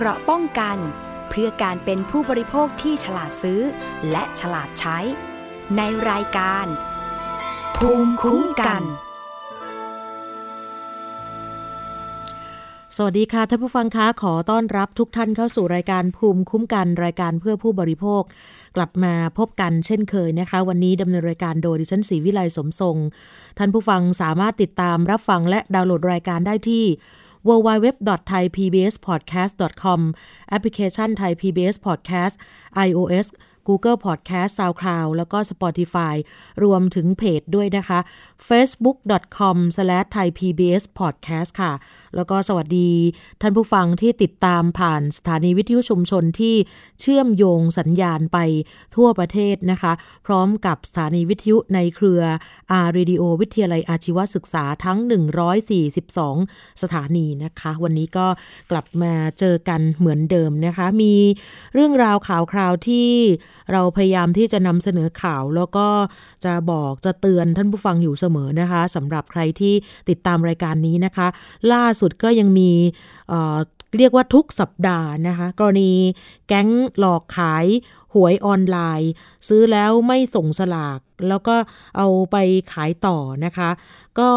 เกราะป้องกัน เพื่อการเป็นผู้บริโภคที่ฉลาดซื้อ และฉลาดใช้ ในรายการ ภูมิคุ้มกัน สวัสดีค่ะท่านผู้ฟังคะขอต้อนรับทุกท่านเข้าสู่รายการภูมิคุ้มกัน รายการเพื่อผู้บริโภค กลับมาพบกันเช่นเคยนะคะ วันนี้ดำเนินรายการโดยดิฉันศรีวิไลสมทรง ท่านผู้ฟังสามารถติดตามรับฟังและดาวน์โหลดรายการได้ที่ www.thaipbspodcast.com แอปพลิเคชัน Thai PBS Podcast iOS Google Podcast SoundCloud แล้วก็ Spotify รวมถึงเพจด้วยนะคะ facebook.com/thaipbspodcast ค่ะแล้วก็สวัสดีท่านผู้ฟังที่ติดตามผ่านสถานีวิทยุชุมชนที่เชื่อมโยงสัญญาณไปทั่วประเทศนะคะ พร้อมกับสถานีวิทยุในเครืออารีดิโอวิทยาลัยอาชีวศึกษาทั้ง 142 สถานีนะคะ วันนี้ก็กลับมาเจอกันเหมือนเดิมนะคะ มีเรื่องราวข่าวคราวที่เราพยายามที่จะนำเสนอข่าวแล้วก็จะบอกจะเตือนท่านผู้ฟังอยู่เสมอนะคะสำหรับใครที่ติดตามรายการนี้นะคะ ล่าสุดก็ยังมีเรียกว่าทุกสัปดาห์นะคะ กรณีแก๊งหลอกขายหวยออนไลน์ ซื้อแล้วไม่ส่งสลาก แล้วก็เอาไปขายต่อนะคะ ก็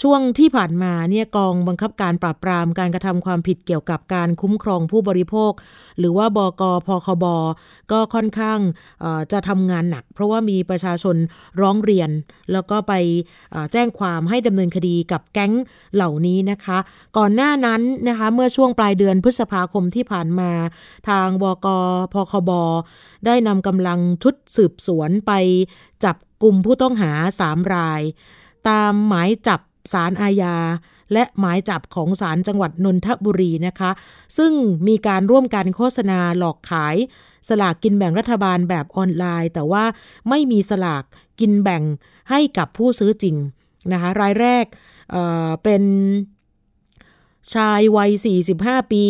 ช่วงที่ผ่านมาเนี่ยกองบังคับการปราบปรามการกระทำความผิดเกี่ยวกับการคุ้มครองผู้บริโภค หรือว่าบกพคบ ก็ค่อนข้างจะทำงานหนัก เพราะว่ามีประชาชนร้องเรียน แล้วก็ไปแจ้งความให้ดำเนินคดีกับแก๊งเหล่านี้นะคะ ก่อนหน้านั้นนะคะเมื่อช่วงปลายเดือนพฤษภาคมที่ผ่านมา ทางบกพคบ ได้นำกำลังชุดสืบสวนไปจับกลุ่มผู้ต้องหา 3 ราย ตามหมายจับ สารอาญา และหมายจับของศาลจังหวัดนนทบุรีนะคะ ซึ่งมีการร่วมกันโฆษณาหลอกขาย สลากกินแบ่งรัฐบาลแบบออนไลน์ แต่ว่าไม่มีสลากกินแบ่งให้กับผู้ซื้อจริงนะคะรายแรกเเป็นชายวัย 45 ปี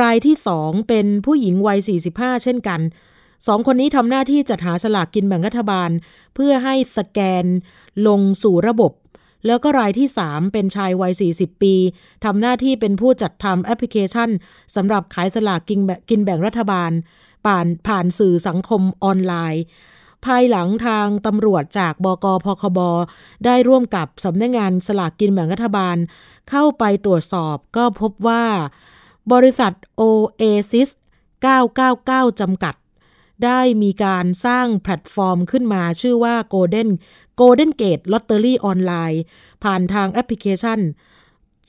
รายที่ 2 เป็นผู้หญิงวัย 45 เช่นกันสองคนนี้ทำหน้าที่จัดหาสลากกินแบ่งรัฐบาล เพื่อให้สแกนลงสู่ระบบ แล้วก็รายที่ 3 เป็นชายวัย 40 ปีทำหน้าที่เป็นผู้จัดทำแอปพลิเคชันสำหรับขายสลากกินกินแบ่งรัฐบาลผ่านผ่านสื่อสังคมออนไลน์ ภายหลังทางตำรวจจากบก.ปคบ. ได้ร่วมกับสำนักงานสลากกินแบ่งรัฐบาล เข้าไปตรวจสอบก็พบว่า บริษัท Oasis 999 จำกัด ได้มีการสร้างแพลตฟอร์มขึ้นมาชื่อว่า Golden Golden Gate Lottery Online ผ่านทางแอปพลิเคชัน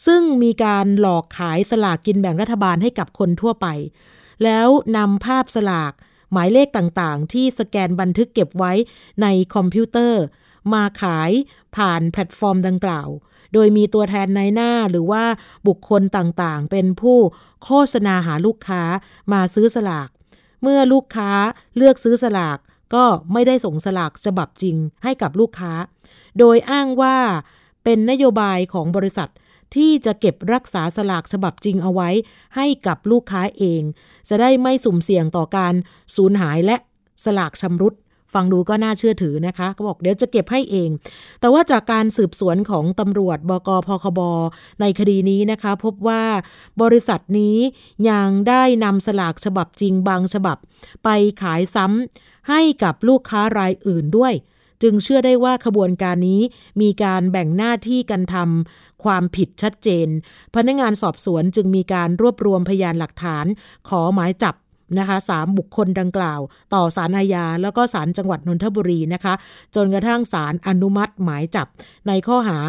ซึ่งมีการหลอกขายสลากกินแบ่งรัฐบาลให้กับคนทั่วไป แล้วนำภาพสลากหมายเลขต่างๆ ที่สแกนบันทึกเก็บไว้ในคอมพิวเตอร์ มาขายผ่านแพลตฟอร์มดังกล่าว โดยมีตัวแทนในหน้าหรือว่าบุคคลต่างๆ เป็นผู้โฆษณาหาลูกค้ามาซื้อสลาก เมื่อลูกค้าเลือกซื้อสลากก็ไม่ได้ส่งสลากฉบับจริงให้กับลูกค้า โดยอ้างว่าเป็นนโยบายของบริษัทที่จะเก็บรักษาสลากฉบับจริงเอาไว้ให้กับลูกค้าเอง จะได้ไม่สุ่มเสี่ยงต่อการสูญหายและสลากชำรุด ฟังดูก็น่าเชื่อถือนะคะเขาบอกเดี๋ยวจะเก็บให้เอง แต่ว่าจากการสืบสวนของตำรวจบกพคบ ในคดีนี้นะคะ พบว่าบริษัทนี้ยังได้นำสลากฉบับจริงบางฉบับ ไปขายซ้ำให้กับลูกค้ารายอื่นด้วย จึงเชื่อได้ว่าขบวนการนี้มีการแบ่งหน้าที่กันทำความผิดชัดเจน พนักงานสอบสวนจึงมีการรวบรวมพยานหลักฐาน ขอหมายจับ นะคะสามบุคคลดังกล่าว ต่อสารอาญาแล้วก็ศาลจังหวัดนนทบุรีนะคะ จนกระทั่งศาลอนุมัติหมายจับ ในข้อหา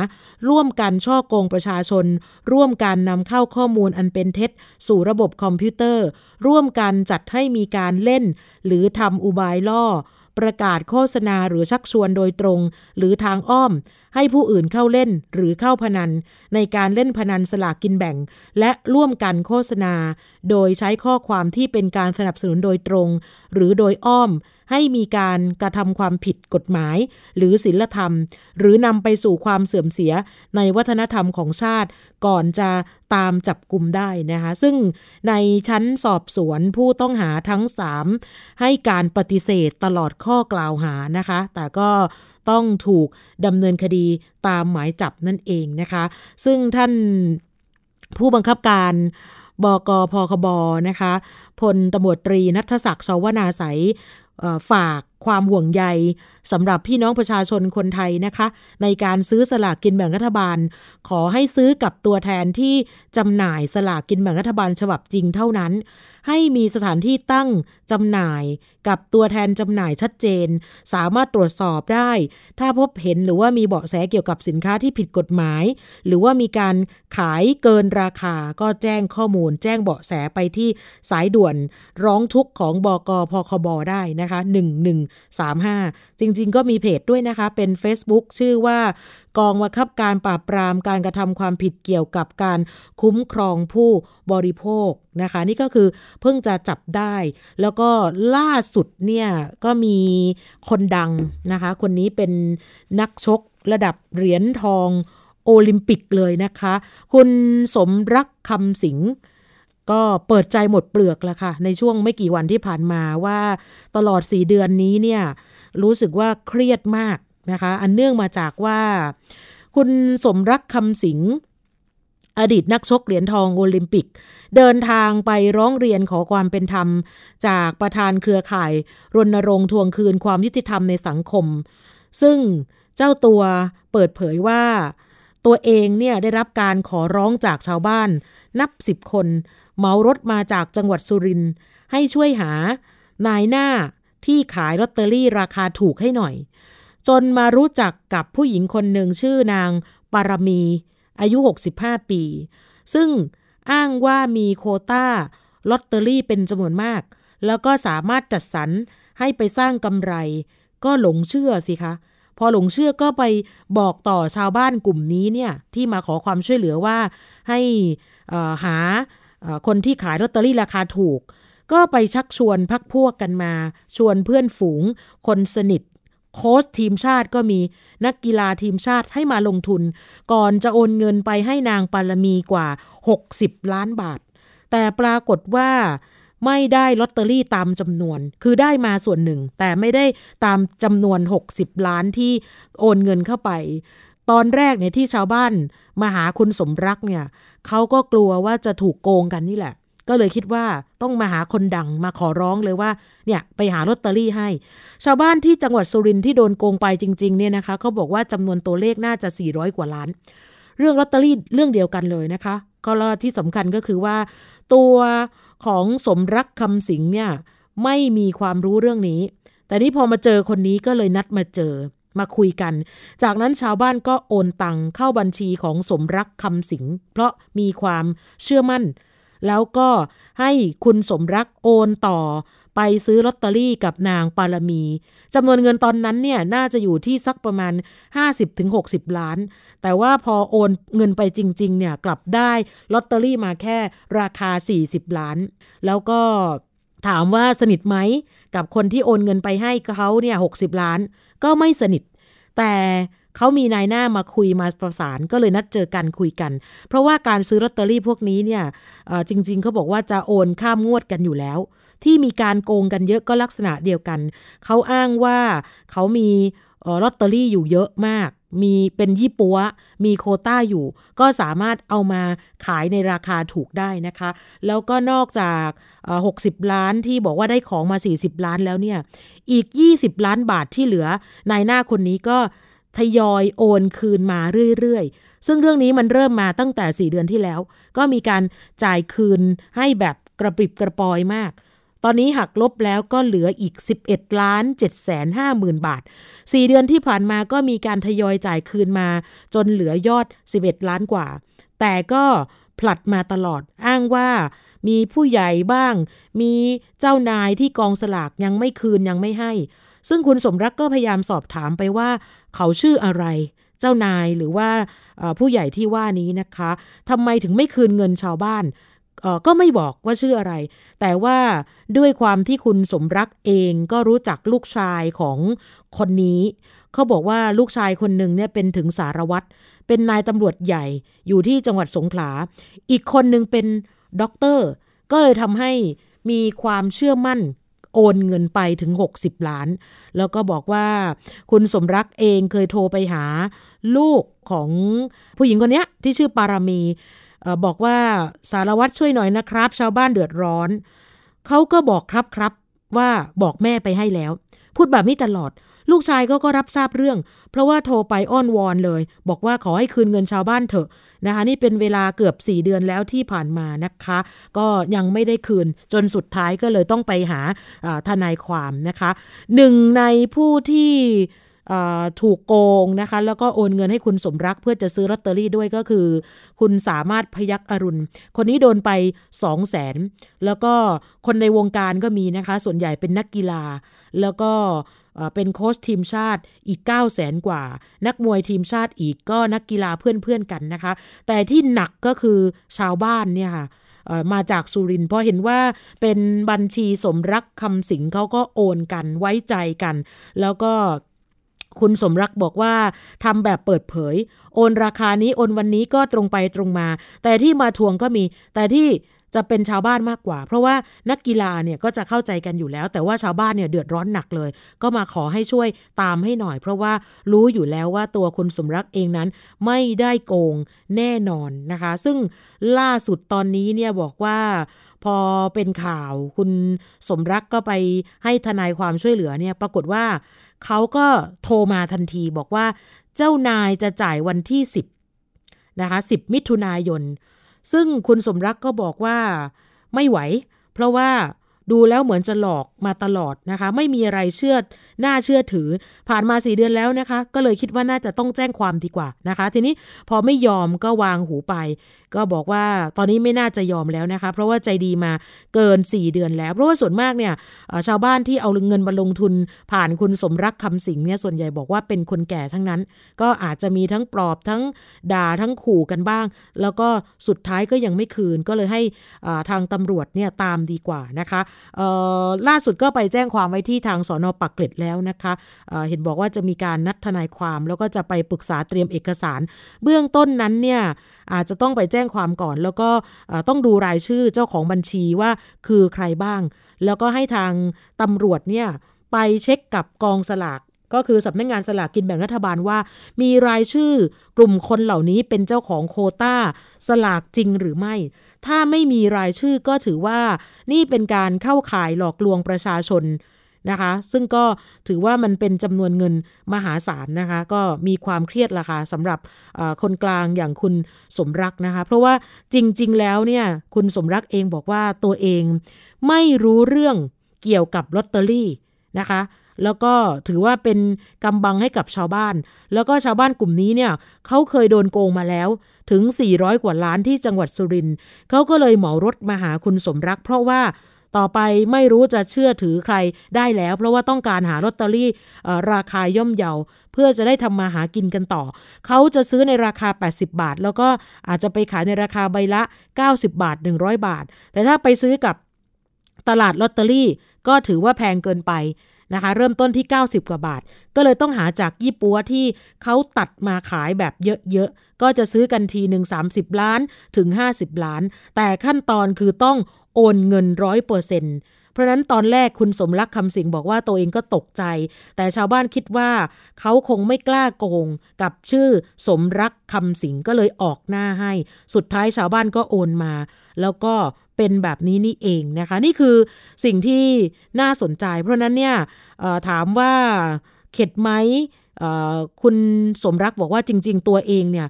ร่วมกันช่อโกงประชาชน ร่วมกันนำเข้าข้อมูลอันเป็นเท็จ สู่ระบบคอมพิวเตอร์ ร่วมกันจัดให้มีการเล่น หรือทำอุบายล่อ ประกาศโฆษณาหรือชักชวนโดยตรง หรือทางอ้อม ให้ผู้อื่นเข้าเล่นหรือเข้าพนัน ในการเล่นพนันสลากกินแบ่ง และร่วมกันโฆษณา โดยใช้ข้อความที่เป็นการสนับสนุนโดยตรง หรือโดยอ้อม ให้มีการกระทำความผิดกฎหมาย หรือศีลธรรม หรือนำไปสู่ความเสื่อมเสียในวัฒนธรรมของชาติ ก่อนจะตามจับกลุ่มได้นะคะซึ่งในชั้นสอบสวนผู้ต้องหาทั้ง 3 ให้การปฏิเสธตลอดข้อกล่าวหานะคะ แต่ก็ ต้องถูกดำเนินคดีตามหมายจับนั่นเองนะคะ ซึ่งท่านผู้บังคับการบกพคบนะคะพลตำรวจตรีนัทศักดิ์ชาวนาสายฝาก ความห่วงใยสำหรับพี่น้องประชาชนคนไทยนะคะ ในการซื้อสลากกินแบ่งรัฐบาล ขอให้ซื้อกับตัวแทนที่จำหน่ายสลากกินแบ่งรัฐบาลฉบับจริงเท่านั้น ให้มีสถานที่ตั้งจำหน่าย กับตัวแทนจำหน่ายชัดเจน สามารถตรวจสอบได้ ถ้าพบเห็นหรือว่ามีเบาะแสเกี่ยวกับสินค้าที่ผิดกฎหมาย หรือว่ามีการขายเกินราคาก็แจ้งข้อมูล แจ้งเบาะแสไปที่สายด่วนร้องทุกข์ของบกพคบได้นะคะ1135 จริง ๆ ก็มีเพจด้วยนะคะ เป็น Facebook ชื่อว่ากองบังคับการปราบปรามการกระทำความผิดเกี่ยวกับการคุ้มครองผู้บริโภคนะคะ นี่ก็คือเพิ่งจะจับได้ แล้วก็ล่าสุดเนี่ยก็มีคนดังนะคะ คนนี้เป็นนักชกระดับเหรียญทองโอลิมปิกเลยนะคะ คุณสมรักคำสิง ก็เปิดใจหมดเปลือกแล้วค่ะ ในช่วงไม่กี่วันที่ผ่านมาว่าตลอด 4 เดือนนี้เนี่ยรู้สึกว่าเครียดมากนะคะ อันเนื่องมาจากว่า คุณสมรักคำสิงอดีตนักชกเหรียญทองโอลิมปิก เดินทางไปร้องเรียนขอความเป็นธรรม จากประธานเครือข่าย รณรงค์ทวงคืนความยุติธรรมในสังคม ซึ่งเจ้าตัวเปิดเผยว่า ตัวเองเนี่ยได้รับการขอร้องจากชาวบ้านนับสิบคน เหมารถมาจากจังหวัดสุรินทร์ให้ช่วยหานายหน้าที่ขายลอตเตอรี่ราคาถูกให้หน่อย จนมารู้จักกับผู้หญิงคนหนึ่งชื่อนางปารมี อายุ 65 ปี ซึ่งอ้างว่ามีโคต้าลอตเตอรี่เป็นจำนวนมาก แล้วก็สามารถจัดสรรให้ไปสร้างกำไร ก็หลงเชื่อสิคะ พอหลงเชื่อก็ไปบอกต่อชาวบ้านกลุ่มนี้เนี่ยที่มาขอความช่วยเหลือว่าให้หา คนที่ขายลอตเตอรี่ราคาถูก ก็ไปชักชวนพักพวกกันมา ชวนเพื่อนฝูง คนสนิท โค้ชทีมชาติก็มีนักกีฬาทีมชาติให้มาลงทุน ก่อนจะโอนเงินไปให้นางปารมีกว่า 60 ล้านบาท แต่ปรากฏว่าไม่ได้ลอตเตอรี่ตามจำนวน คือได้มาส่วนหนึ่ง แต่ไม่ได้ตามจำนวน 60 ล้านที่โอนเงินเข้าไป ตอนแรกเนี่ยที่ชาวบ้านมาหาคุณสมรักเนี่ยเขาก็กลัวว่าจะถูกโกงกันนี่แหละ ก็เลยคิดว่าต้องมาหาคนดังมาขอร้องเลยว่าเนี่ยไปหาลอตเตอรี่ให้ ชาวบ้านที่จังหวัดสุรินทร์ที่โดนโกงไปจริงๆเนี่ยนะคะเขาบอกว่าจำนวนตัวเลขน่าจะ 400 กว่าล้าน เรื่องลอตเตอรี่เรื่องเดียวกันเลยนะคะก็ที่สำคัญก็คือว่า ตัวของสมรักคำสิงเนี่ยไม่มีความรู้เรื่องนี้ แต่นี่พอมาเจอคนนี้ก็เลยนัดมาเจอ มาคุยกัน จากนั้นชาวบ้านก็โอนตังเข้าบัญชีของสมรักคำสิง เพราะมีความเชื่อมั่น แล้วก็ให้คุณสมรักโอนต่อ ไปซื้อลอตเตอรี่กับนางปารมีจำนวนเงินตอนนั้นเนี่ยน่าจะอยู่ที่สักประมาณ 50-60 ล้าน แต่ว่าพอโอนเงินไปจริง ๆ เนี่ยกลับได้ลอตเตอรี่มาแค่ราคา 40 ล้าน แล้วก็ ถามว่าสนิทไหมกับคนที่โอนเงินไปให้เขาเนี่ย60ล้าน ก็ไม่สนิท แต่เขามีนายหน้ามาคุยมาประสานก็เลยนัดเจอกันคุยกัน เพราะว่าการซื้อลอตเตอรี่พวกนี้เนี่ยจริง ๆเขาบอกว่าจะโอนข้ามงวดกันอยู่แล้ว ที่มีการโกงกันเยอะก็ลักษณะเดียวกัน เขาอ้างว่าเขามีลอตเตอรี่อยู่เยอะมาก มีเป็นยี่ปัวมีโคต้าอยู่ ก็สามารถเอามาขายในราคาถูกได้นะคะ แล้วก็นอกจาก 60 ล้านที่บอกว่าได้ของมา 40 ล้านแล้วเนี่ย อีก 20 ล้านบาทที่เหลือนายหน้าคนนี้ก็ทยอยโอนคืนมาเรื่อยๆ ซึ่งเรื่องนี้มันเริ่มมาตั้งแต่ 4 เดือนที่แล้ว ก็มีการจ่ายคืนให้แบบกระปริบกระปอยมาก ตอนนี้หักลบแล้วก็เหลืออีก 11ล้าน7แสน5หมื่นบาท 4 เดือนที่ผ่านมาก็มีการทยอยจ่ายคืนมา จนเหลือยอด 11 ล้านกว่า แต่ก็ผลัดมาตลอดอ้างว่ามีผู้ใหญ่บ้าง มีเจ้านายที่กองสลากยังไม่คืนยังไม่ให้ ซึ่งคุณสมรักก็พยายามสอบถามไปว่า เขาชื่ออะไร เจ้านายหรือว่าผู้ใหญ่ที่ว่านี้นะคะทำไมถึงไม่คืนเงินชาวบ้าน ก็ไม่บอกว่าชื่ออะไร แต่ว่าด้วยความที่คุณสมรักเองก็รู้จักลูกชายของคนนี้ เขาบอกว่าลูกชายคนหนึ่งเนี่ยเป็นถึงสารวัตร เป็นนายตำรวจใหญ่อยู่ที่จังหวัดสงขลา อีกคนหนึ่งเป็นด็อกเตอร์ ก็เลยทำให้มีความเชื่อมั่นโอนเงินไปถึง 60 ล้าน แล้วก็บอกว่าคุณสมรักเองเคยโทรไปหาลูกของผู้หญิงคนนี้ที่ชื่อปารามี บอกว่าสารวัตรช่วยหน่อยนะครับ ชาวบ้านเดือดร้อน เขาก็บอกครับครับว่าบอกแม่ไปให้แล้ว พูดแบบนี้ตลอด ลูกชายก็ก็รับทราบเรื่อง เพราะว่าโทรไปอ้อนวอนเลย บอกว่าขอให้คืนเงินชาวบ้านเถอะนะคะนี่เป็นเวลาเกือบ 4 เดือนแล้วที่ผ่านมานะคะ ก็ยังไม่ได้คืนจนสุดท้ายก็เลยต้องไปหาทนายความนะคะหนึ่งในผู้ที่ ถูกโกงนะคะ แล้วก็โอนเงินให้คุณสมรักเพื่อจะซื้อลอตเตอรี่ด้วยก็คือ คุณสามารถพยักอรุณ คนนี้โดนไป 2 0 0แสนแล้วก็คนในวงการก็มีนะคะ ส่วนใหญ่เป็นนักกีฬา แล้วก็เป็นโค้ชทีมชาติอีก 9 0 0แสนกว่า นักมวยทีมชาติอีกก็นักกีฬาเพื่อนๆกันนะคะ แต่ที่หนักก็คือชาวบ้านเนี่ยค่ะมาจากสุรินทร์เพราะเห็นว่าเป็นบัญชีสมรักคำสิงเขาก็โอนกันไว้ใจกัน แล้วก็ คุณสมรักบอกว่าทำแบบเปิดเผย โอนราคานี้โอนวันนี้ก็ตรงไปตรงมา แต่ที่มาทวงก็มี แต่ที่จะเป็นชาวบ้านมากกว่า เพราะว่านักกีฬาเนี่ยก็จะเข้าใจกันอยู่แล้ว แต่ว่าชาวบ้านเนี่ยเดือดร้อนหนักเลย ก็มาขอให้ช่วยตามให้หน่อย เพราะว่ารู้อยู่แล้วว่าตัวคุณสมรักเองนั้นไม่ได้โกงแน่นอนนะคะ ซึ่งล่าสุดตอนนี้เนี่ยบอกว่าพอเป็นข่าวคุณสมรักก็ไปให้ทนายความช่วยเหลือเนี่ยปรากฏว่า เขาก็โทรมาทันทีบอกว่าเจ้านายจะจ่ายวันที่ 10นะคะ10 มิถุนายน ซึ่งคุณสมรักก็บอกว่าไม่ไหว เพราะว่าดูแล้วเหมือนจะหลอกมาตลอดนะคะ ไม่มีอะไรเชื่อน่าเชื่อถือ ผ่านมาสี่เดือนแล้วนะคะ ก็เลยคิดว่าน่าจะต้องแจ้งความดีกว่านะคะ ทีนี้พอไม่ยอมก็วางหูไปก็บอกว่าตอนนี้ไม่น่าจะยอมแล้วนะคะ เพราะว่าใจดีมาเกิน 4 เดือนแล้ว เพราะว่าส่วนมากเนี่ยชาวบ้านที่เอาเงินมาลงทุนผ่านคุณสมรักคำสิงเนี่ยส่วนใหญ่บอกว่าเป็นคนแก่ทั้งนั้น ก็อาจจะมีทั้งปลอบทั้งด่าทั้งขู่กันบ้าง แล้วก็สุดท้ายก็ยังไม่คืนก็เลยให้ทางตำรวจเนี่ยตามดีกว่านะคะล่าสุดก็ไปแจ้งความไว้ที่ทางสอนอปักเกร็ดแล้วนะคะเเห็นบอกว่าจะมีการนัดทนายความ แล้วก็จะไปปรึกษาเตรียมเอกสาร เบื้องต้นนั้นเนี่ย อาจจะต้องไปแจ้งความก่อน แล้วก็ต้องดูรายชื่อเจ้าของบัญชีว่าคือใครบ้าง แล้วก็ให้ทางตำรวจเนี่ยไปเช็คกับกองสลากก็คือสำนักงงานสลากกินแบ่งรัฐบาลว่า มีรายชื่อกลุ่มคนเหล่านี้เป็นเจ้าของโคตา้า สลากจริงหรือไม่ ถ้าไม่มีรายชื่อก็ถือว่านี่เป็นการเข้าข่ายหลอกลวงประชาชน นะคะ ซึ่งก็ถือว่ามันเป็นจำนวนเงินมหาศาลนะคะ ก็มีความเครียดละค่ะสำหรับคนกลางอย่างคุณสมรักนะคะ เพราะว่าจริง ๆ แล้วเนี่ยคุณสมรักเองบอกว่าตัวเองไม่รู้เรื่องเกี่ยวกับลอตเตอรี่นะคะแล้วก็ถือว่าเป็นกำบังให้กับชาวบ้าน แล้วก็ชาวบ้านกลุ่มนี้เนี่ยเขาเคยโดนโกงมาแล้วถึง 400 กว่าล้านที่จังหวัดสุรินทร์เขาก็เลยเหมารถมาหาคุณสมรัก เพราะว่า ต่อไปไม่รู้จะเชื่อถือใครได้แล้ว เพราะว่าต้องการหาลอตเตอรี่ราคาย่อมเยา เพื่อจะได้ทำมาหากินกันต่อ เขาจะซื้อในราคา 80 บาท แล้วก็อาจจะไปขายในราคาใบละ 90 บาท 100 บาท แต่ถ้าไปซื้อกับตลาดลอตเตอรี่ ก็ถือว่าแพงเกินไปนะคะเริ่มต้นที่ 90 กว่าบาท ก็เลยต้องหาจากยี่ปัวที่เขาตัดมาขายแบบเยอะๆ ก็จะซื้อกันทีหนึ่ง30 ล้านถึง 50 ล้าน แต่ขั้นตอนคือต้อง โอนเงินร้อยเปอร์เซ็นต์เพราะนั้นตอนแรกคุณสมรักคำสิงบอกว่าตัวเองก็ตกใจ แต่ชาวบ้านคิดว่าเขาคงไม่กล้าโกงกับชื่อสมรักคำสิงก็เลยออกหน้าให้ สุดท้ายชาวบ้านก็โอนมา แล้วก็เป็นแบบนี้นี่เองนะคะ นี่คือสิ่งที่น่าสนใจ เพราะนั้นเนี่ยถามว่าเข็ดไหมคุณสมรักบอกว่าจริง ๆ ตัวเองเนี่ย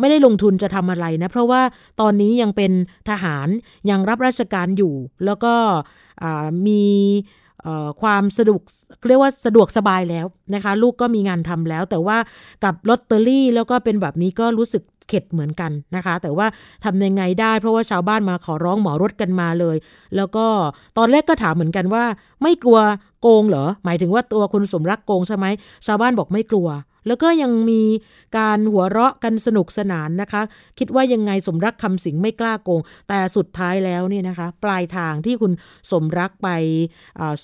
ไม่ได้ลงทุนจะทำอะไรนะ เพราะว่าตอนนี้ยังเป็นทหารยังรับราชการอยู่ แล้วก็มีความสะดวกเรียกว่าสะดวกสบายแล้วนะคะ ลูกก็มีงานทำแล้ว แต่ว่ากับลอตเตอรี่แล้วก็เป็นแบบนี้ก็รู้สึกเข็ดเหมือนกันนะคะ แต่ว่าทำยังไงได้เพราะว่าชาวบ้านมาขอร้องหมอรถกันมาเลย แล้วก็ตอนแรกก็ถามเหมือนกันว่า ไม่กลัวโกงเหรอ หมายถึงว่าตัวคุณสมรักโกงใช่ไหมชาวบ้านบอกไม่กลัว แล้วก็ยังมีการหัวเราะกันสนุกสนานนะคะ คิดว่ายังไงสมรักคำสิงไม่กล้าโกง แต่สุดท้ายแล้วเนี่ยนะคะ ปลายทางที่คุณสมรักไป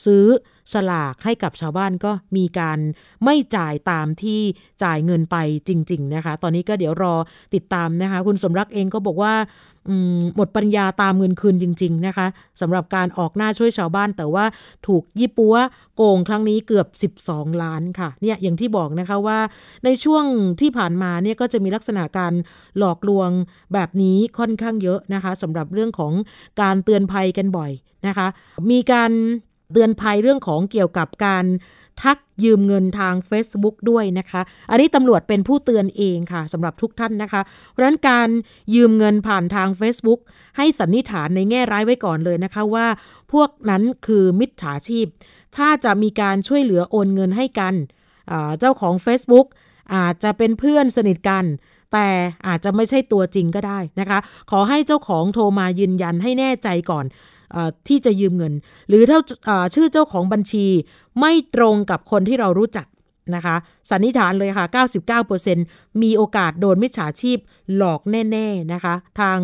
ซื้อ สลากให้กับชาวบ้านก็มีการไม่จ่ายตามที่จ่ายเงินไปจริง ๆ นะคะ ตอนนี้ก็เดี๋ยวรอติดตามนะคะ คุณสมรักเองก็บอกว่าหมดปัญญาตามเงินคืนจริง ๆ นะคะสำหรับการออกหน้าช่วยชาวบ้าน แต่ว่าถูกยี่ปัวโกงครั้งนี้เกือบ 12 ล้านค่ะเนี่ยอย่างที่บอกนะคะว่าในช่วงที่ผ่านมาเนี่ยก็จะมีลักษณะการหลอกลวงแบบนี้ค่อนข้างเยอะนะคะสำหรับเรื่องของการเตือนภัยกันบ่อยนะคะ มีการ เตือนภัยเรื่องของเกี่ยวกับการทักยืมเงินทาง Facebook ด้วยนะคะ อันนี้ตำรวจเป็นผู้เตือนเองค่ะสำหรับทุกท่านนะคะ เพราะฉะนั้นการยืมเงินผ่านทาง Facebook ให้สันนิษฐานในแง่ร้ายไว้ก่อนเลยนะคะว่า พวกนั้นคือมิจฉาชีพ ถ้าจะมีการช่วยเหลือโอนเงินให้กัน เจ้าของ Facebook อาจจะเป็นเพื่อนสนิทกัน แต่อาจจะไม่ใช่ตัวจริงก็ได้นะคะ ขอให้เจ้าของโทรมายืนยันให้แน่ใจก่อน ที่จะยืมเงิน หรือถ้าชื่อเจ้าของบัญชีไม่ตรงกับคนที่เรารู้จักนะคะสันนิษฐานเลยค่ะ 99%มีโอกาสโดนมิจฉาชีพหลอกแน่ๆนะคะ ทาง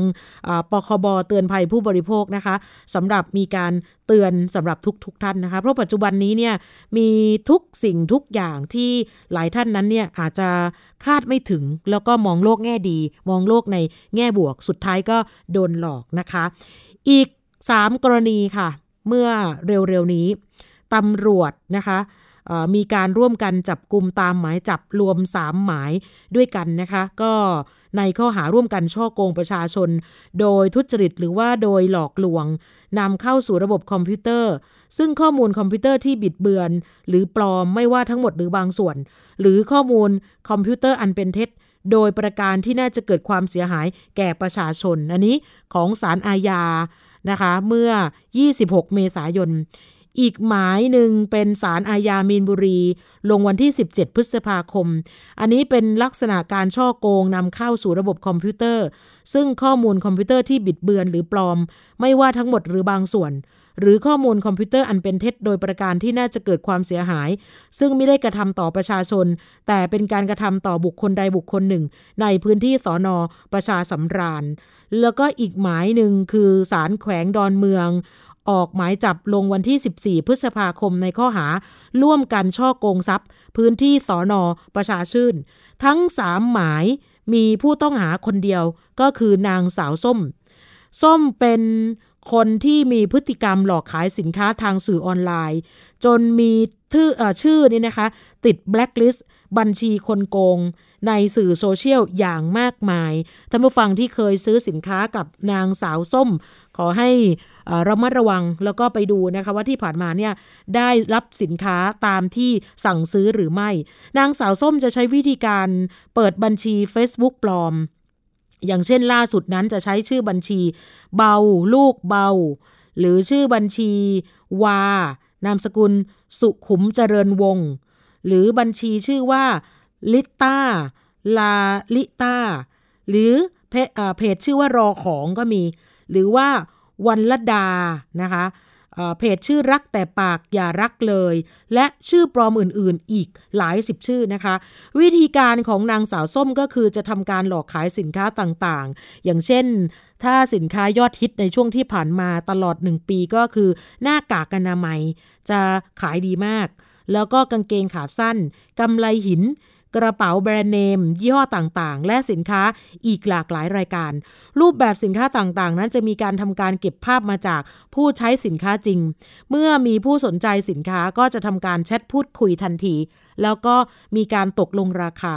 ปคบเตือนภัยผู้บริโภคนะคะสำหรับมีการเตือนสำหรับทุกๆทท่านนะคะ เพราะปัจจุบันนี้เนี่ยมีทุกสิ่งทุกอย่างที่หลายท่านนั้นเนี่ยอาจจะคาดไม่ถึงแล้วก็มองโลกแง่ดี มองโลกในแง่บวกสุดท้ายก็โดนหลอกนะคะ อีก 3 กรณีค่ะ เมื่อเร็วๆนี้ตำรวจนะคะมีการร่วมกันจับกลุ่มตามหมายจับรวม 3 หมายด้วยกันนะคะ ก็ในข้อหาร่วมกันฉ้อโกงประชาชน โดยทุจริตหรือว่าโดยหลอกลวงนำเข้าสู่ระบบคอมพิวเตอร์ ซึ่งข้อมูลคอมพิวเตอร์ที่บิดเบือน หรือปลอมไม่ว่าทั้งหมดหรือบางส่วน หรือข้อมูลคอมพิวเตอร์อันเป็นเท็จ โดยประการที่น่าจะเกิดความเสียหายแก่ประชาชน อันนี้ของศาลอาญา นะคะ เมื่อ 26 เมษายน อีกหมายหนึ่งเป็นศาลอาญามีนบุรี ลงวันที่ 17 พฤษภาคม อันนี้เป็นลักษณะการฉ้อโกงนำเข้าสู่ระบบคอมพิวเตอร์ ซึ่งข้อมูลคอมพิวเตอร์ที่บิดเบือนหรือปลอม ไม่ว่าทั้งหมดหรือบางส่วน หรือข้อมูลคอมพิวเตอร์อันเป็นเท็จโดยประการที่น่าจะเกิดความเสียหาย ซึ่งไม่ได้กระทำต่อประชาชน แต่เป็นการกระทำต่อบุคคลใดบุคคลหนึ่ง ในพื้นที่สอนอประชาสำราญ แล้วก็อีกหมายหนึ่งคือศาลแขวงดอนเมือง ออกหมายจับลงวันที่ 14 พฤษภาคมในข้อหา ร่วมกันช่อโกงทรัพย์ พื้นที่สอนอประชาชื่น ทั้งสามหมายมีผู้ต้องหาคนเดียวก็คือนางสาวส้ม ส้มเป็น คนที่มีพฤติกรรมหลอกขายสินค้าทางสื่อออนไลน์ จนมีชื่อนี่นะคะ ติดแบล็คลิสต์บัญชีคนโกง ในสื่อโซเชียลอย่างมากมาย ท่านผู้ฟังที่เคยซื้อสินค้ากับนางสาวส้ม ขอให้ระมัดระวังแล้วก็ไปดูนะคะว่าที่ผ่านมาเนี่ยได้รับสินค้าตามที่สั่งซื้อหรือไม่ นางสาวส้มจะใช้วิธีการเปิดบัญชี Facebook ปลอม อย่างเช่นล่าสุดนั้นจะใช้ชื่อบัญชี เบา ลูกเบา หรือชื่อบัญชี วา นามสกุล สุขุมเจริญวงศ์หรือบัญชีชื่อว่า ลิต้า ลาลิต้า หรือเพจชื่อว่ารอของก็มี หรือว่าวันละดานะคะ เพจชื่อรักแต่ปากอย่ารักเลย และชื่อปลอมอื่นๆ อีกหลายสิบชื่อนะคะ วิธีการของนางสาวส้มก็คือจะทำการหลอกขายสินค้าต่างๆ อย่างเช่น ถ้าสินค้ายอดฮิตในช่วงที่ผ่านมาตลอดหนึ่งปีก็คือ หน้ากากอนามัยจะขายดีมาก แล้วก็กางเกงขาสั้นกำไลหิน กระเป๋าแบรนด์เนม ยี่ห้อต่างๆ และสินค้าอีกหลากหลายรายการ รูปแบบสินค้าต่างๆ นั้นจะมีการทำการเก็บภาพมาจากผู้ใช้สินค้าจริง เมื่อมีผู้สนใจสินค้าก็จะทำการแชทพูดคุยทันที แล้วก็มีการตกลงราคา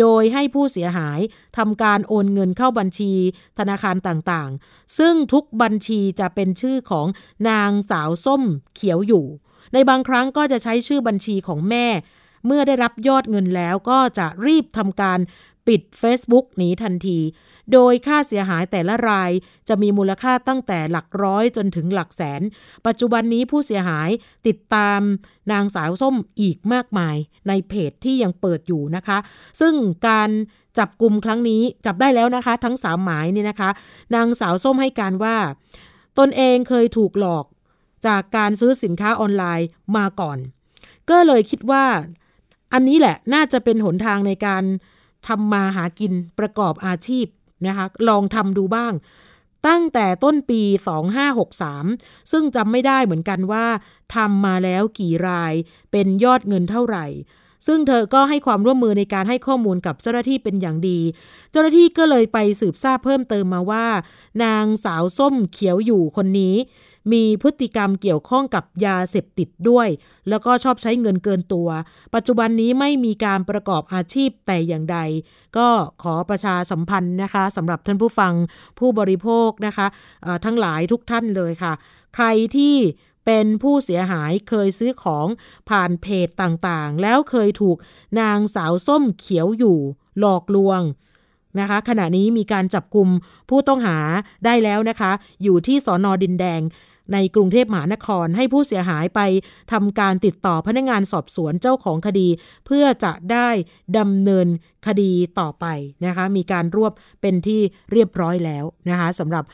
โดยให้ผู้เสียหายทำการโอนเงินเข้าบัญชี ธนาคารต่างๆ ซึ่งทุกบัญชีจะเป็นชื่อของนางสาวส้มเขียวอยู่ ในบางครั้งก็จะใช้ชื่อบัญชีของแม่ เมื่อได้รับยอดเงินแล้วก็จะรีบทำการปิด Facebook หนีทันที โดยค่าเสียหายแต่ละรายจะมีมูลค่าตั้งแต่หลักร้อยจนถึงหลักแสน ปัจจุบันนี้ผู้เสียหายติดตามนางสาวส้มอีกมากมาย ในเพจที่ยังเปิดอยู่นะคะ ซึ่งการจับกลุ่มครั้งนี้จับได้แล้วนะคะ ทั้งสามหมายนี่นะคะ นางสาวส้มให้การว่า ตนเองเคยถูกหลอกจากการซื้อสินค้าออนไลน์มาก่อน ก็เลยคิดว่า อันนี้แหละน่าจะเป็นหนทางในการทำมาหากินประกอบอาชีพนะคะลองทำดูบ้าง ตั้งแต่ต้นปี 2563 ซึ่งจำไม่ได้เหมือนกันว่าทำมาแล้วกี่รายเป็นยอดเงินเท่าไหร่ ซึ่งเธอก็ให้ความร่วมมือในการให้ข้อมูลกับเจ้าหน้าที่เป็นอย่างดี เจ้าหน้าที่ก็เลยไปสืบทราบเพิ่มเติมมาว่า นางสาวส้มเขียวอยู่คนนี้ มีพฤติกรรมเกี่ยวข้องกับยาเสพติดด้วย แล้วก็ชอบใช้เงินเกินตัว ปัจจุบันนี้ไม่มีการประกอบอาชีพแต่อย่างใด ก็ขอประชาสัมพันธ์นะคะสำหรับท่านผู้ฟังผู้บริโภคนะคะทั้งหลายทุกท่านเลยค่ะ ใครที่เป็นผู้เสียหายเคยซื้อของผ่านเพจต่างๆ แล้วเคยถูกนางสาวส้มเขียวอยู่ หลอกลวงนะคะขณะนี้มีการจับกลุ่มผู้ต้องหาได้แล้วนะคะ อยู่ที่สอนอดินแดง ในกรุงเทพมหานครให้ผู้เสียหายไปทำการติดต่อพนักงานสอบสวนเจ้าของคดี เพื่อจะได้ดำเนิน คดีต่อไปนะคะมีการรวบเป็นที่เรียบร้อยแล้วนะคะสำหรับ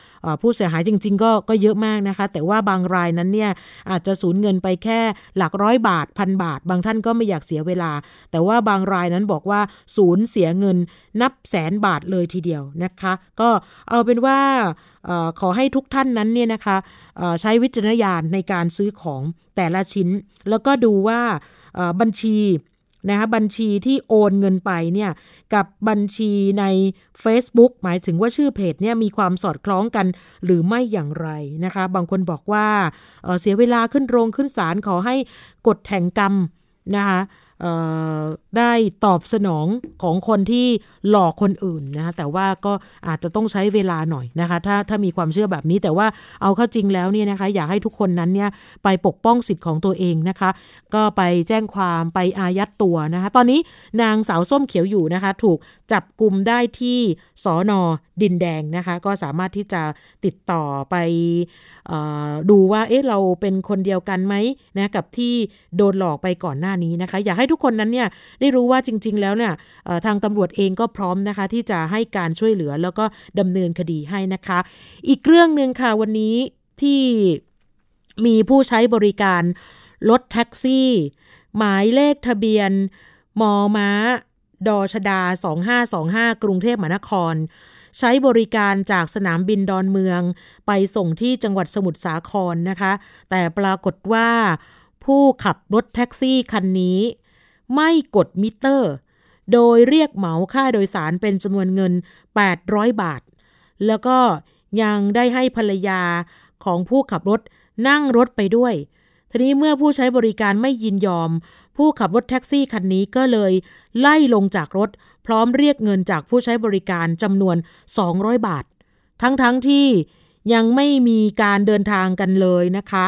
ผู้เสียหายจริง ๆ ก็ก็เยอะมากนะคะ แต่ว่าบางรายนั้นเนี่ยอาจจะสูญเงินไปแค่หลักร้อยบาทพันบาท บางท่านก็ไม่อยากเสียเวลา แต่ว่าบางรายนั้นบอกว่าสูญเสียเงินนับแสนบาทเลยทีเดียวนะคะ ก็เอาเป็นว่าอขอให้ทุกท่านนั้นเนี่ยนะคะใช้วิจารณญาณในการซื้อของแต่ละชิ้น แล้วก็ดูว่าบัญชี นะคะบัญชีที่โอนเงินไปเนี่ยกับบัญชีใน Facebook หมายถึงว่าชื่อเพจเนี่ยมีความสอดคล้องกันหรือไม่อย่างไรนะคะ บางคนบอกว่าเเสียเวลาขึ้นโรงขึ้นศาลขอให้กดแห่งกรรมนะคะ ได้ตอบสนองของคนที่หลอกคนอื่นนะคะแต่ว่าก็อาจจะต้องใช้เวลาหน่อยนะคะ ถ้าถ้ามีความเชื่อแบบนี้แต่ว่าเอาเข้าจริงแล้วเนี่ยนะคะ อยากให้ทุกคนนั้นเนี่ยไปปกป้องสิทธิ์ของตัวเองนะคะ ก็ไปแจ้งความไปอายัดตัวนะคะ ตอนนี้นางสาวส้มเขียวอยู่นะคะ ถูกจับกลุ่มได้ที่สอนอดินแดงนะคะ ก็สามารถที่จะติดต่อไป ดูว่าเอ๊ะเราเป็นคนเดียวกันไหมนะกับที่โดนหลอกไปก่อนหน้านี้นะคะ อยากให้ทุกคนนั้นเนี่ยได้รู้ว่าจริง ๆ แล้วเนี่ยทางตำรวจเองก็พร้อมนะคะ ที่จะให้การช่วยเหลือแล้วก็ดำเนินคดีให้นะคะ อีกเรื่องหนึ่งค่ะวันนี้ที่มีผู้ใช้บริการรถแท็กซี่ หมายเลขทะเบียนมอม้าดอชดา 2525 กรุงเทพมหานคร ใช้บริการจากสนามบินดอนเมือง ไปส่งที่จังหวัดสมุทรสาครนะคะ แต่ปรากฏว่า ผู้ขับรถแท็กซี่คันนี้ ไม่กดมิเตอร์ โดยเรียกเหมาค่าโดยสารเป็นจำนวนเงิน 800 บาท แล้วก็ยังได้ให้ภรรยาของผู้ขับรถนั่งรถไปด้วย ทีนี้เมื่อผู้ใช้บริการไม่ยินยอม ผู้ขับรถแท็กซี่คันนี้ก็เลยไล่ลงจากรถ พร้อมเรียกเงินจากผู้ใช้บริการจำนวน 200 บาท ทั้งๆทที่ยังไม่มีการเดินทางกันเลยนะคะ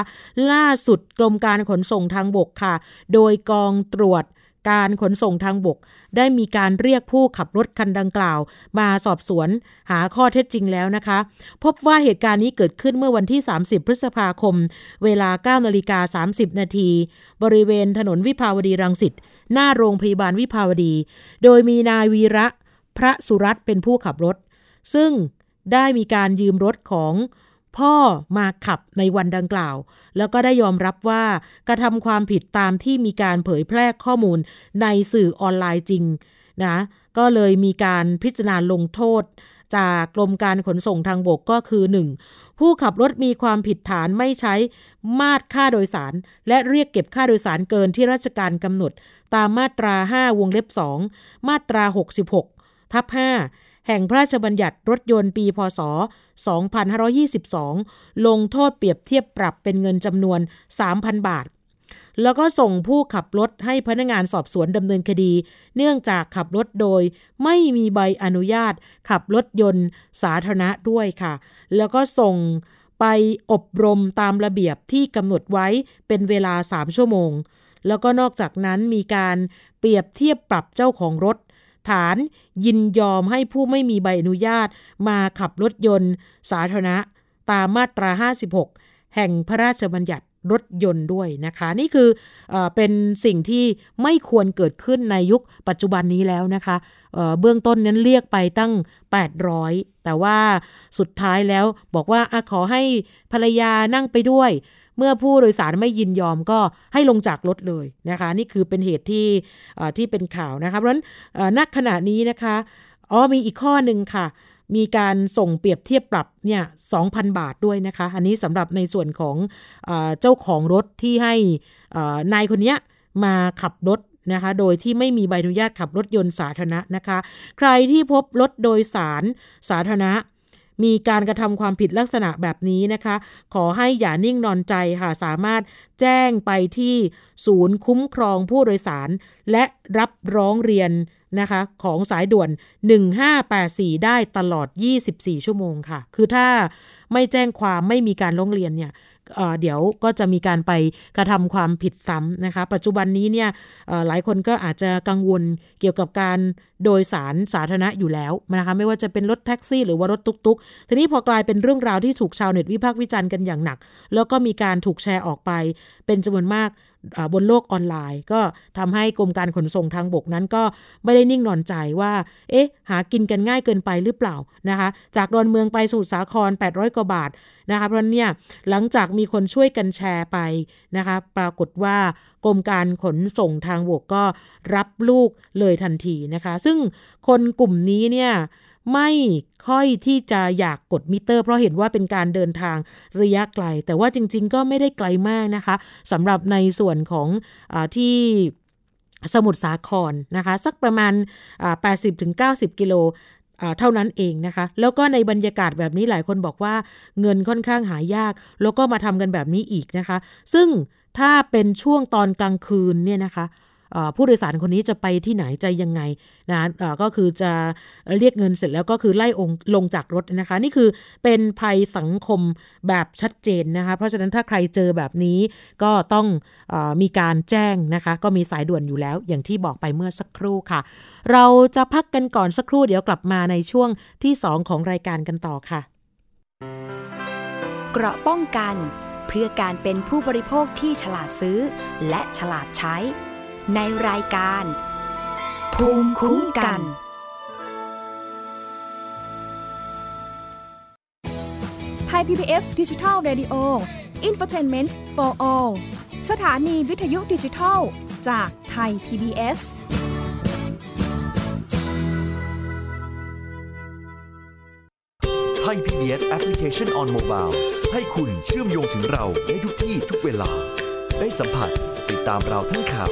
ล่าสุดกรมการขนส่งทางบกค่ะ โดยกองตรวจการขนส่งทางบก ได้มีการเรียกผู้ขับรถคันดังกล่าว มาสอบสวนหาข้อเท็จจริงแล้วนะคะ พบว่าเหตุการณ์นี้เกิดขึ้นเมื่อวันที่ 30 พฤษภาคม เวลา9นาฬิกา30 นาที บริเวณถนนวิภาวดีรังสิต หน้าโรงพยาบาลวิภาวดี โดยมีนายวีระพระสุรัตเป็นผู้ขับรถ ซึ่งได้มีการยืมรถของพ่อมาขับในวันดังกล่าว แล้วก็ได้ยอมรับว่ากระทำความผิดตามที่มีการเผยแพร่ข้อมูลในสื่อออนไลน์จริงนะก็เลยมีการพิจารณาลงโทษ จากกรมการขนส่งทางบกก็คือ 1. ผู้ขับรถมีความผิดฐานไม่ใช้มาตรค่าโดยสาร และเรียกเก็บค่าโดยสารเกินที่ราชการกำหนด ตามมาตรา 5 วงเล็บ 2 มาตรา 66 ทับ 5 แห่งพระราชบัญญัติรถยนต์ปีพศ 2522 ลงโทษเปรียบเทียบปรับเป็นเงินจำนวน 3,000 บาท แล้วก็ส่งผู้ขับรถให้พนักงานสอบสวนดำเนินคดี เนื่องจากขับรถโดย ไม่มีใบอนุญาต ขับรถยนต์สาธารณะด้วยค่ะ แล้วก็ส่งไปอบรมตามระเบียบที่กำหนดไว้เป็นเวลา 3 ชั่วโมง แล้วก็นอกจากนั้นมีการเปรียบเทียบปรับเจ้าของรถ ฐานยินยอมให้ผู้ไม่มีใบอนุญาต มาขับรถยนต์ สาธารณะ ตามมาตรา 56 แห่งพระราชบัญญัติ รถยนต์ด้วยนะคะ นี่คืออเป็นสิ่งที่ไม่ควรเกิดขึ้นในยุคปัจจุบันนี้แล้วนะคะเเบื้องต้นนั้นเรียกไปตั้ง 800 แต่ว่าสุดท้ายแล้วบอกว่าอขอให้ภรรยานั่งไปด้วย เมื่อผู้โดยสารไม่ยินยอมก็ให้ลงจากรถเลยนะคะ นี่คือเป็นเหตุที่ที่เป็นข่าวนะคะเพราะฉะนั้นนักขณะนี้นะคะอ๋อมีอีกข้อหนึ่งค่ะ มีการส่งเปรียบเทียบปรับเนี่ย2,000 บาทด้วยนะคะ อันนี้สำหรับในส่วนของอเจ้าของรถที่ให้นายคนนี้มาขับรถนะคะ โดยที่ไม่มีใบอนุญาตขับรถยนต์สาธารณะนะคะ ใครที่พบรถโดยสารสาธารณะ มีการกระทำความผิดลักษณะแบบนี้นะคะ ขอให้อย่านิ่งนอนใจค่ะ สามารถแจ้งไปที่ศูนย์คุ้มครองผู้โดยสาร และรับร้องเรียน นะคะของสายด่วน 1584 ได้ตลอด 24 ชั่วโมงค่ะ คือถ้าไม่แจ้งความไม่มีการร้องเรียนเนี่ยเเดี๋ยวก็จะมีการไปกระทำความผิดซ้ำนะคะ ปัจจุบันนี้เนี่ยหลายคนก็อาจจะกังวลเกี่ยวกับการโดยสารสาธารณะอยู่แล้วนะคะไม่ว่าจะเป็นรถแท็กซี่ หรือว่ารถตุกๆ ทีนี้พอกลายเป็นเรื่องราวที่ถูกชาวเน็ตวิพากษ์วิจารณ์กันอย่างหนัก แล้วก็มีการถูกแชร์ออกไปเป็นจำนวนมาก บนโลกออนไลน์ ก็ทำให้กรมการขนส่งทางบกนั้นก็ไม่ได้นิ่งนอนใจว่า เอ๊ะ หากินกันง่ายเกินไปหรือเปล่านะคะ จากดอนเมืองไปสมุทรสาคร 800 กว่าบาทนะคะ เพราะเนี่ยหลังจากมีคนช่วยกันแชร์ไปนะคะ ปรากฏว่ากรมการขนส่งทางบกก็รับลูกเลยทันทีนะคะ ซึ่งคนกลุ่มนี้เนี่ย ไม่ค่อยที่จะอยากกดมิเตอร์ เพราะเห็นว่าเป็นการเดินทางระยะไกล แต่ว่าจริง ๆ ก็ไม่ได้ไกลมากนะคะสำหรับในส่วนของอที่สมุทรสาครนะคะ สักประมาณ 80-90 กิโลเท่านั้นเองนะคะ แล้วก็ในบรรยากาศแบบนี้หลายคนบอกว่าเงินค่อนข้างหายาก แล้วก็มาทำกันแบบนี้อีกนะคะ ซึ่งถ้าเป็นช่วงตอนกลางคืนเนี่ยนะคะ ผู้โดยสารคนนี้จะไปที่ไหนจะยังไงนะก็คือจะเรียกเงินเสร็จแล้วก็คือไล่องลงจากรถนะคะ นี่คือเป็นภัยสังคมแบบชัดเจนนะคะเพราะฉะนั้นถ้าใครเจอแบบนี้ก็ต้องอมีการแจ้งนะคะ ก็มีสายด่วนอยู่แล้ว อย่างที่บอกไปเมื่อสักครู่ค่ะ เราจะพักกันก่อนสักครู่เดี๋ยวกลับมาในช่วงที่ 2 ของรายการกันต่อค่ะ เกราะป้องกันเพื่อการเป็นผู้บริโภคที่ฉลาดซื้อ และฉลาดใช้ ในรายการ ภูมิคุ้มกัน ไทย PBS ดิจิทัล Radio Infotainment for All สถานีวิทยุดิจิทัล จากไทย PBS ไทย PBS Application on Mobile ให้คุณเชื่อมโยงถึงเราในทุกที่ทุกเวลา ได้สัมผัสติดตามเราทั้งข่าว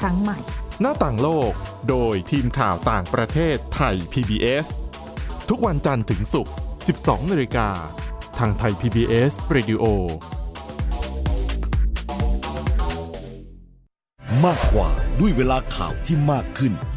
ครั้งใหม่ หน้าต่างโลก โดยทีมข่าวต่างประเทศไทย PBS ทุกวันจันทร์ถึงศุกร์ 12 นาฬิกา ทางไทย PBS Radio มากกว่าด้วยเวลาข่าวที่มากขึ้น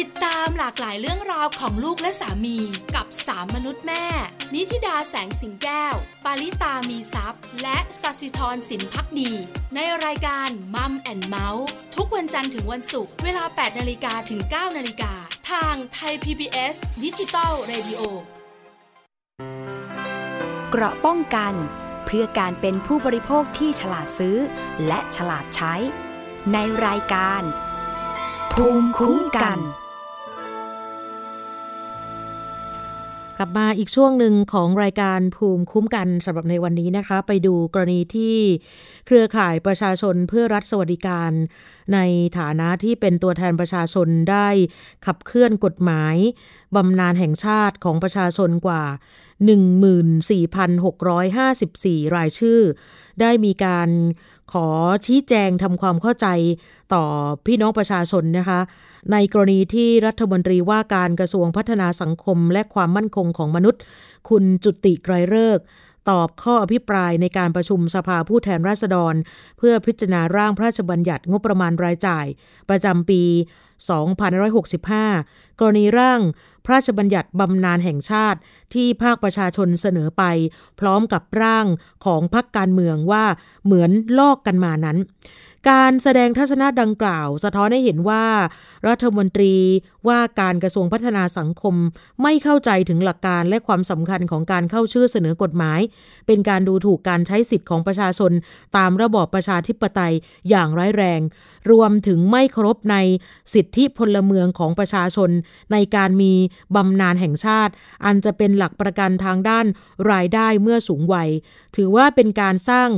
ติดตามหลากหลายเรื่องราวของลูกและสามีกับสามมนุษย์แม่ นิธิดาแสงสิงแก้ว ปาริตามีทรัพย์และสัสิธรสินพักดี ในรายการ Mom and Mouth ทุกวันจันทร์ถึงวันศุกร์เวลา 8นาฬิกาถึง 9นาฬิกาทางไทย PBS ดิจิตอล Radio เกราะป้องกัน เพื่อการเป็นผู้บริโภคที่ฉลาดซื้อ และฉลาดใช้ ในรายการภูมิคุ้มกัน กลับมาอีกช่วงหนึ่งของรายการภูมิคุ้มกันสำหรับในวันนี้นะคะ ไปดูกรณีที่เครือข่ายประชาชนเพื่อรัฐสวัสดิการ ในฐานะที่เป็นตัวแทนประชาชนได้ขับเคลื่อนกฎหมายบำนาญแห่งชาติของประชาชนกว่า 14,654 รายชื่อ ได้มีการ ขอชี้แจงทำความเข้าใจต่อพี่น้องประชาชนนะคะ ในกรณีที่รัฐมนตรีว่าการกระทรวงพัฒนาสังคมและความมั่นคงของมนุษย์ คุณจุติไกรฤกษ์ตอบข้ออภิปรายในการประชุมสภาผู้แทนราษฎร เพื่อพิจารณาร่างพระราชบัญญัติงบประมาณรายจ่าย ประจำปี 2565 กรณีร่าง พระราชบัญญัติบำนาญแห่งชาติที่ภาคประชาชนเสนอไป พร้อมกับร่างของพรรคการเมืองว่าเหมือนลอกกันมานั้น การแสดงทัศนะดังกล่าว สะท้อนให้เห็นว่า รัฐมนตรีว่าการกระทรวงพัฒนาสังคมไม่เข้าใจถึงหลักการและความสำคัญของการเข้าชื่อเสนอกฎหมาย เป็นการดูถูกการใช้สิทธิ์ของประชาชน ตามระบอบประชาธิปไตยอย่างร้ายแรง รวมถึงไม่เคารพในสิทธิพลเมืองของประชาชน ในการมีบำนาญแห่งชาติ อันจะเป็นหลักประกันทางด้านรายได้เมื่อสูงวัย ถือว่าเป็นการสร้าง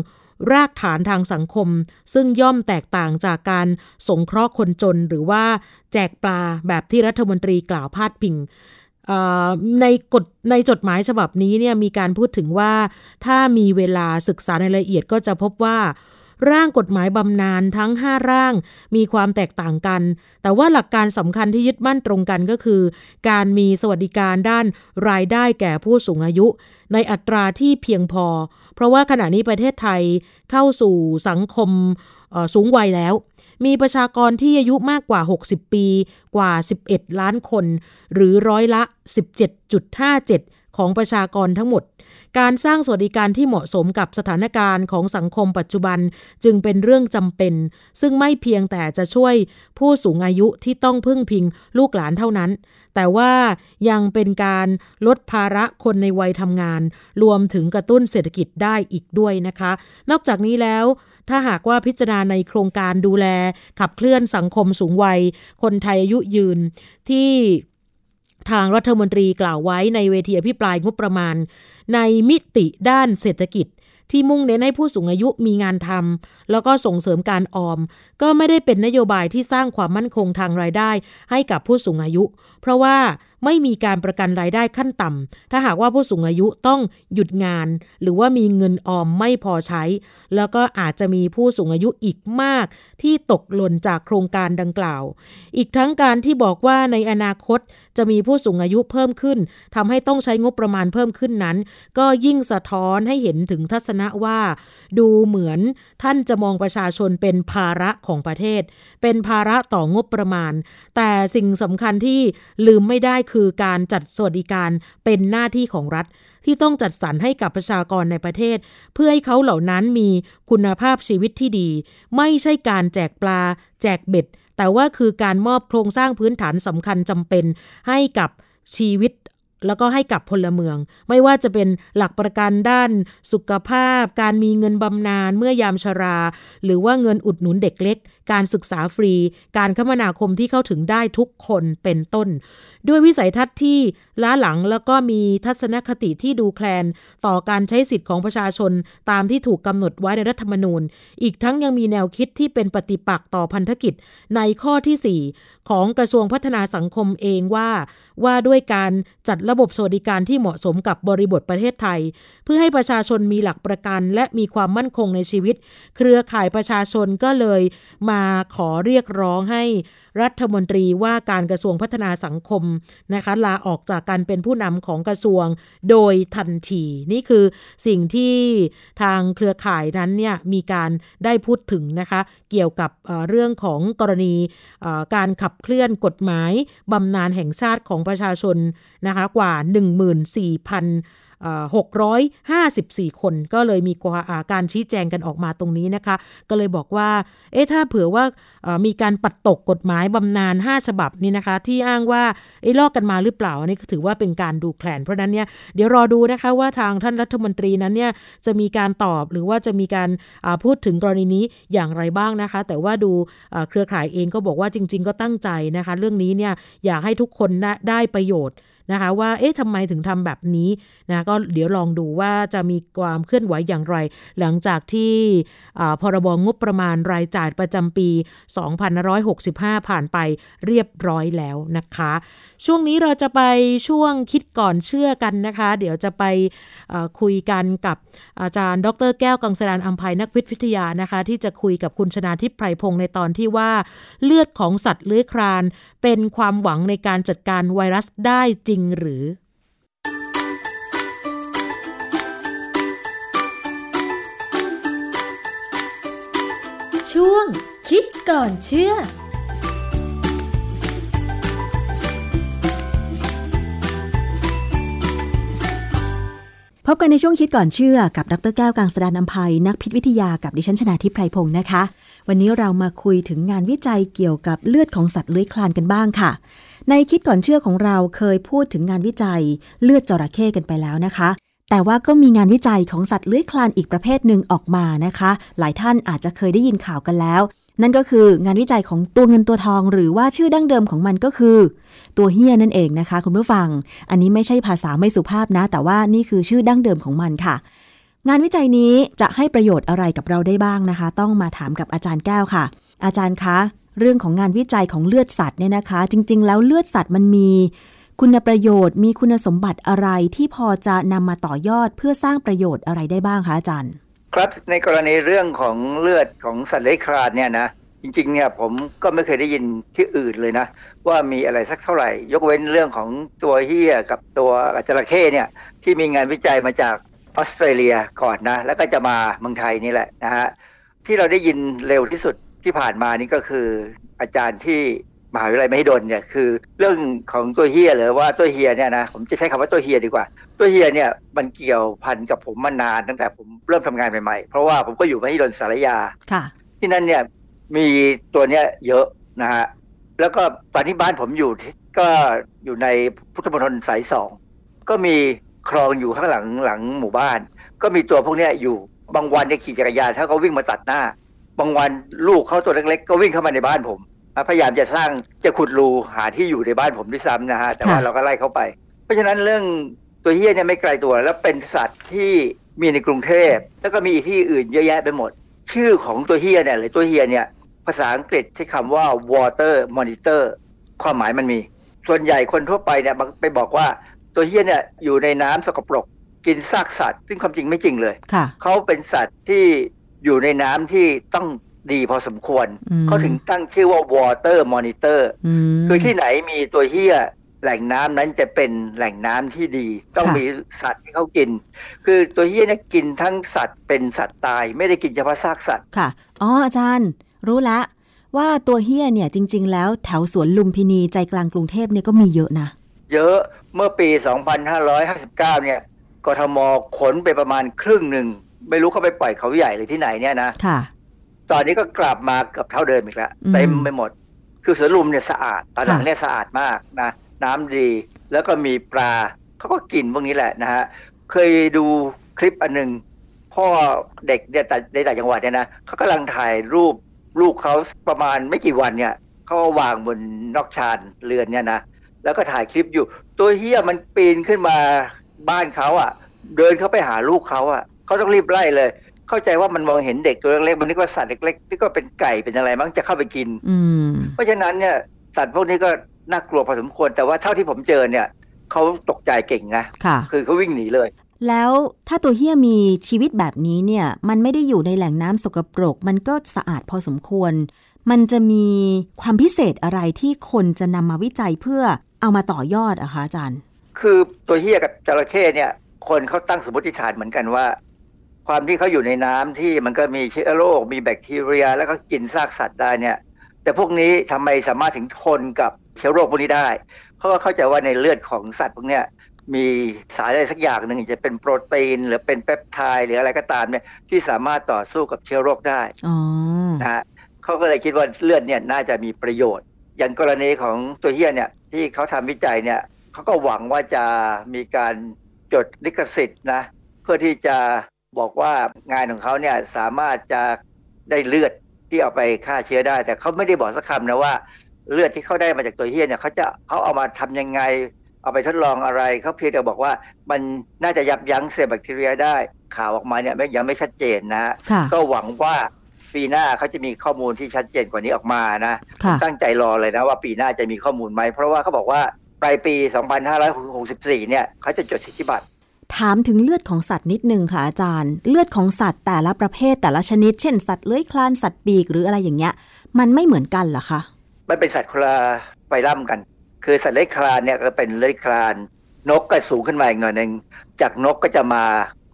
รากฐานทางสังคม ซึ่งย่อมแตกต่างจากการสงเคราะห์คนจนหรือว่าแจกปลาแบบที่รัฐมนตรีกล่าวพาดพิงในกฎในจดหมายฉบับนี้เนี่ยมีการพูดถึงว่า ถ้ามีเวลาศึกษาในรายละเอียดก็จะพบว่า ร่างกฎหมายบำนาญทั้ง 5 ร่างมีความแตกต่างกัน แต่ว่าหลักการสำคัญที่ยึดมั่นตรงกันก็คือ การมีสวัสดิการด้านรายได้แก่ผู้สูงอายุ ในอัตราที่เพียงพอ เพราะว่าขณะนี้ประเทศไทยเข้าสู่สังคมสูงวัยแล้ว มีประชากรที่อายุมากกว่า 60 ปีกว่า 11 ล้านคน หรือร้อยละ 17.57 ของประชากรทั้งหมด การสร้างสวัสดิการที่เหมาะสมกับสถานการณ์ของสังคมปัจจุบันจึงเป็นเรื่องจำเป็น ซึ่งไม่เพียงแต่จะช่วยผู้สูงอายุที่ต้องพึ่งพิงลูกหลานเท่านั้น แต่ว่ายังเป็นการลดภาระคนในวัยทำงาน รวมถึงกระตุ้นเศรษฐกิจได้อีกด้วยนะคะ นอกจากนี้แล้วถ้าหากว่าพิจารณาในโครงการดูแล ขับเคลื่อนสังคมสูงวัย คนไทยอายุยืนที่ทางรัฐมนตรีกล่าวไว้ในเวทีอภิปรายงบประมาณ ในมิติด้านเศรษฐกิจ ที่มุ่งเน้นให้ผู้สูงอายุมีงานทำแล้วก็ส่งเสริมการออม ก็ไม่ได้เป็นนโยบายที่สร้างความมั่นคงทางรายได้ให้กับผู้สูงอายุ เพราะว่า ไม่มีการประกันรายได้ขั้นต่ำ ถ้าหากว่าผู้สูงอายุต้องหยุดงาน หรือว่ามีเงินออมไม่พอใช้ แล้วก็อาจจะมีผู้สูงอายุอีกมาก ที่ตกหล่นจากโครงการดังกล่าว อีกทั้งการที่บอกว่าในอนาคตจะมีผู้สูงอายุเพิ่มขึ้นทำให้ต้องใช้งบประมาณเพิ่มขึ้นนั้น ก็ยิ่งสะท้อนให้เห็นถึงทัศนะว่า ดูเหมือนท่านจะมองประชาชนเป็นภาระของประเทศ เป็นภาระต่องบประมาณ แต่สิ่งสำคัญที่ลืมไม่ได้คือคือการจัดสวัสดิการเป็นหน้าที่ของรัฐ ที่ต้องจัดสรรให้กับประชากรในประเทศ เพื่อให้เขาเหล่านั้นมีคุณภาพชีวิตที่ดี ไม่ใช่การแจกปลา แจกเบ็ด แต่ว่าคือการมอบโครงสร้างพื้นฐานสำคัญจำเป็นให้กับชีวิตแล้วก็ให้กับพลเมือง ไม่ว่าจะเป็นหลักประกันด้านสุขภาพ การมีเงินบำนาญเมื่อยามชรา หรือว่าเงินอุดหนุนเด็กเล็ก การศึกษาฟรี การคมนาคมที่เข้าถึงได้ทุกคนเป็นต้น ด้วยวิสัยทัศน์ที่ล้าหลังแล้วก็มีทัศนคติที่ดูแคลน ต่อการใช้สิทธิ์ของประชาชนตามที่ถูกกำหนดไว้ในรัฐธรรมนูญ อีกทั้งยังมีแนวคิดที่เป็นปฏิปักษ์ต่อพันธกิจ ในข้อที่ 4 ของกระทรวงพัฒนาสังคมเองว่า ว่าด้วยการจัดระบบสวัสดิการที่เหมาะสมกับบริบทประเทศไทย เพื่อให้ประชาชนมีหลักประกัน และมีความมั่นคงในชีวิต เครือข่ายประชาชนก็เลยมาขอเรียกร้องให้ รัฐมนตรีว่าการกระทรวงพัฒนาสังคมนะคะลาออกจากการเป็นผู้นำของกระทรวงโดยทันที นี่คือสิ่งที่ทางเครือข่ายนั้นเนี่ยมีการได้พูดถึงนะคะเกี่ยวกับเรื่องของกรณีการขับเคลื่อนกฎหมายบำนาญแห่งชาติของประชาชนนะคะกว่า 14,000 654 คนก็เลยมีการชี้แจงกันออกมาตรงนี้นะคะ ก็เลยบอกว่า เอ๊ะถ้าเผื่อว่ามีการปัดตกกฎหมายบำนาญ5ฉบับนี้นะคะ ที่อ้างว่าไอ้ลอกกันมาหรือเปล่าอันนี้ก็ถือว่าเป็นการดูแคลน เพราะนั้นเนี่ยเดี๋ยวรอดูนะคะว่าทางท่านรัฐมนตรีนั้นเนี่ยจะมีการตอบหรือว่าจะมีการพูดถึงกรณีนี้อย่างไรบ้างนะคะ แต่ว่าดูเครือข่ายเองก็บอกว่าจริง ๆ ก็ตั้งใจนะคะ เรื่องนี้เนี่ยอยากให้ทุกคนได้ประโยชน์ นะคะว่าเอ๊ะทำไมถึงทำแบบนี้นะก็เดี๋ยวลองดูว่าจะมีความเคลื่อนไหวอย่างไร หลังจากที่พรบงบประมาณรายจ่ายประจำปี 2565 ผ่านไปเรียบร้อยแล้วนะคะ ช่วงนี้เราจะไปช่วงคิดก่อนเชื่อกันนะคะ เดี๋ยวจะไปคุยกันกับอาจารย์ ดร แก้วกังสดานอัมภัยนักวิทยานะคะ ที่จะคุยกับคุณชนาทิพย์ไพรพงศ์ในตอนที่ว่าเลือดของสัตว์เลื้อยคลาน เป็นความหวังในการจัดการไวรัสได้จริงหรือ ช่วงคิดก่อนเชื่อพบกันในช่วงคิดก่อนเชื่อกับดรแก้วกังสดานนภัย นักพิษวิทยากับดิฉันชนาทิพไพรพงศ์นะคะ วันนี้เรามาคุยถึงงานวิจัยเกี่ยวกับเลือดของสัตว์เลื้อยคลานกันบ้างค่ะ ในคิดก่อนเชื่อของเราเคยพูดถึงงานวิจัยเลือดจระเข้กันไปแล้วนะคะ แต่ว่าก็มีงานวิจัยของสัตว์เลื้อยคลานอีกประเภทหนึ่งออกมานะคะ หลายท่านอาจจะเคยได้ยินข่าวกันแล้ว นั่นก็คืองานวิจัยของตัวเงินตัวทอง หรือว่าชื่อดั้งเดิมของมันก็คือ ตัวเฮียนั่นเองนะคะ คุณผู้ฟัง อันนี้ไม่ใช่ภาษาไม่สุภาพนะ แต่ว่านี่คือชื่อดั้งเดิมของมันค่ะ งานวิจัยนี้จะให้ประโยชน์อะไรกับเราได้บ้างนะคะ ต้องมาถามกับอาจารย์แก้วค่ะ อาจารย์คะ เรื่องของงานวิจัยของเลือดสัตว์เนี่ยนะคะ จริง ๆ แล้วเลือดสัตว์มันมีคุณประโยชน์ มีคุณสมบัติอะไรที่พอจะนำมาต่อยอดเพื่อสร้างประโยชน์อะไรได้บ้างคะอาจารย์ ครับในกรณีเรื่องของเลือดของสัตว์เลื้อยคลานเนี่ยนะจริงๆเนี่ยผมก็ไม่เคยได้ยินที่อื่นเลยนะ ว่ามีอะไรสักเท่าไหร่ ยกเว้นเรื่องของตัวเฮียกับตัวจระเข้เนี่ยที่มีงานวิจัยมาจากออสเตรเลียก่อนนะ แล้วก็จะมาเมืองไทยนี่แหละนะฮะที่เราได้ยินเร็วที่สุด ที่ผ่านมานี่ก็คือ อาจารย์ที่มหาวิทยาลัยมหิดลเนี่ยคือเรื่องของตัวเฮียหรือว่าตัวเฮียเนี่ยนะผมจะใช้คำว่าตัวเฮียดีกว่า ตัวเฮียเนี่ยมันเกี่ยวพันกับผมมานานตั้งแต่ผมเริ่มทำงานใหม่ๆ เพราะว่าผมก็อยู่มหิดลสารยาที่นั่นเนี่ยมีตัวเนี้ยเยอะนะฮะแล้วก็ตอนที่บ้านผมอยู่ก็อยู่ในพุทธมณฑลสายสองก็มีคลองอยู่ข้างหลังหลังหมู่บ้าน ก็มีตัวพวกเนี้ยอยู่บางวันเนี่ยขี่จักรยานถ้าเขาวิ่งมาตัดหน้า บางวันลูกเขาตัวเล็กๆ ก็วิ่งเข้ามาในบ้านผม พยายามจะสร้างจะขุดรูหาที่อยู่ในบ้านผมด้วยซ้ำนะฮะแต่ว่าเราก็ไล่เข้าไป เพราะฉะนั้นเรื่องตัวเฮี้ยเนี่ยไม่ไกลตัว แล้วเป็นสัตว์ที่มีในกรุงเทพ แล้วก็มีที่อื่นเยอะแยะไปหมด ชื่อของตัวเฮี้ยเนี่ยหรือตัวเฮี้ยเนี่ยภาษาอังกฤษใช้คำว่า water monitor ความหมายมันมี ส่วนใหญ่คนทั่วไปเนี่ยไปบอกว่าตัวเฮี้ยเนี่ยอยู่ในน้ำสกปรกกินซากสัตว์ ซึ่งความจริงไม่จริงเลย เขาเป็นสัตว์ที่ อยู่ในน้ำที่ต้องดีพอสมควร เขาถึงตั้งชื่อว่า water monitor คือที่ไหนมีตัวเฮี้ยแหล่งน้ำนั้นจะเป็นแหล่งน้ำที่ดี ต้องมีสัตว์ที่เขากิน คือตัวเฮี้ยเนี่ยกินทั้งสัตว์เป็นสัตว์ตาย ไม่ได้กินเฉพาะซากสัตว์ค่ะอ๋ออาจารย์ รู้ละ ว่าตัวเฮียเนี่ยจริง ๆ แล้วแถวสวนลุมพินีใจกลางกรุงเทพเนี่ยก็มีเยอะนะ เยอะเมื่อปี 2559 เนี่ยกทมขนไปประมาณครึ่งหนึ่ง ไม่รู้เขาไปปล่อยเขาใหญ่หรือที่ไหนเนี่ยนะค่ะ ตอนนี้ก็กลับมาเกือบเท่าเดิมอีกแล้วเต็มไปหมด คือสวนลุมเนี่ยสะอาดตอนหลังเนี่ยสะอาดมากนะน้ำดีแล้วก็มีปลาเขาก็กินพวกนี้แหละนะฮะเคยดูคลิปอันหนึ่งพ่อเด็กเนี่ยในต่างจังหวัดเนี่ยนะเขากำลังถ่ายรูปลูกเขาประมาณไม่กี่วันเนี่ยเขาวางบนนอกชานเรือนเนี่ยนะแล้วก็ถ่ายคลิปอยู่ ตัวเฮียมันปีนขึ้นมาบ้านเขาอะ เดินเข้าไปหาลูกเขาอะ เขาต้องรีบไล่เลย เข้าใจว่ามันมองเห็นเด็กตัวเล็กๆมันนึกว่าสัตว์เล็กๆที่ก็เป็นไก่เป็นอะไรมั้งจะเข้าไปกิน อืเพราะฉะนั้นเนี่ยสัตว์พวกนี้ก็น่ากลัวพอสมควรแต่ว่าเท่าที่ผมเจอเนี่ยเขาตกใจเก่งนะค่ะคือเขาวิ่งหนีเลย แล้วถ้าตัวเฮี้ยมีชีวิตแบบนี้เนี่ย มันไม่ได้อยู่ในแหล่งน้ำสกปรก มันก็สะอาดพอสมควร มันจะมีความพิเศษอะไรที่คนจะนำมาวิจัยเพื่อเอามาต่อยอดอะคะอาจารย์ คือตัวเฮี้ยกับจระเข้เนี่ย คนเขาตั้งสมมติฐานเหมือนกันว่า ความที่เขาอยู่ในน้ำที่มันก็มีเชื้อโรคมีแบคทีเรีย แล้วก็กินซากสัตว์ได้เนี่ย แต่พวกนี้ทำไมสามารถถึงทนกับเชื้อโรคพวกนี้ได้ เพราะว่าเข้าใจว่าในเลือดของสัตว์พวกเนี้ยมีสารอะไรสักอย่างหนึ่งจะเป็นโปรตีน หรือเป็นเปปไทด์หรืออะไรก็ตามเนี่ยที่สามารถต่อสู้กับเชื้อโรคได้อ๋อนะฮะเขาก็เลยคิดว่าเลือดเนี่ยน่าจะมีประโยชน์ อย่างกรณีของตัวเฮียเนี่ยที่เขาทำวิจัยเนี่ยเขาก็หวังว่าจะมีการจดลิขสิทธิ์นะเพื่อที่จะ บอกว่างานของเขาเนี่ยสามารถจะได้เลือดที่เอาไปฆ่าเชื้อได้ แต่เขาไม่ได้บอกสักคำนะว่าเลือดที่เขาได้มาจากตัวเฮียเนี่ยเขาจะเขาเอามาทำยังไง เอาไปทดลองอะไรเขาเพียงแต่บอกว่ามันน่าจะยับยั้งเซลล์แบคทีเรียได้ ข่าวออกมาเนี่ยไม่ยังไม่ชัดเจนนะฮะค่ะก็หวังว่าปีหน้าเขาจะมีข้อมูลที่ชัดเจนกว่านี้ออกมานะค่ะตั้งใจรอเลยนะว่าปีหน้าจะมีข้อมูลไหม เพราะว่าเขาบอกว่าปลายปี 2564 เนี่ยเขาจะจดสิทธิบัตร ถามถึงเลือดของสัตว์นิดนึงค่ะอาจารย์ เลือดของสัตว์แต่ละประเภทแต่ละชนิด เช่นสัตว์เลื้อยคลานสัตว์ปีกหรืออะไรอย่างเงี้ย มันไม่เหมือนกันเหรอคะมันเป็นสัตว์คนละไฟลัมกัน คือสัตว์เลื้อยคลานเนี่ยก็เป็นเลื้อยคลาน นกก็สูงขึ้นมาอีกหน่อยหนึ่งจากนกก็จะมา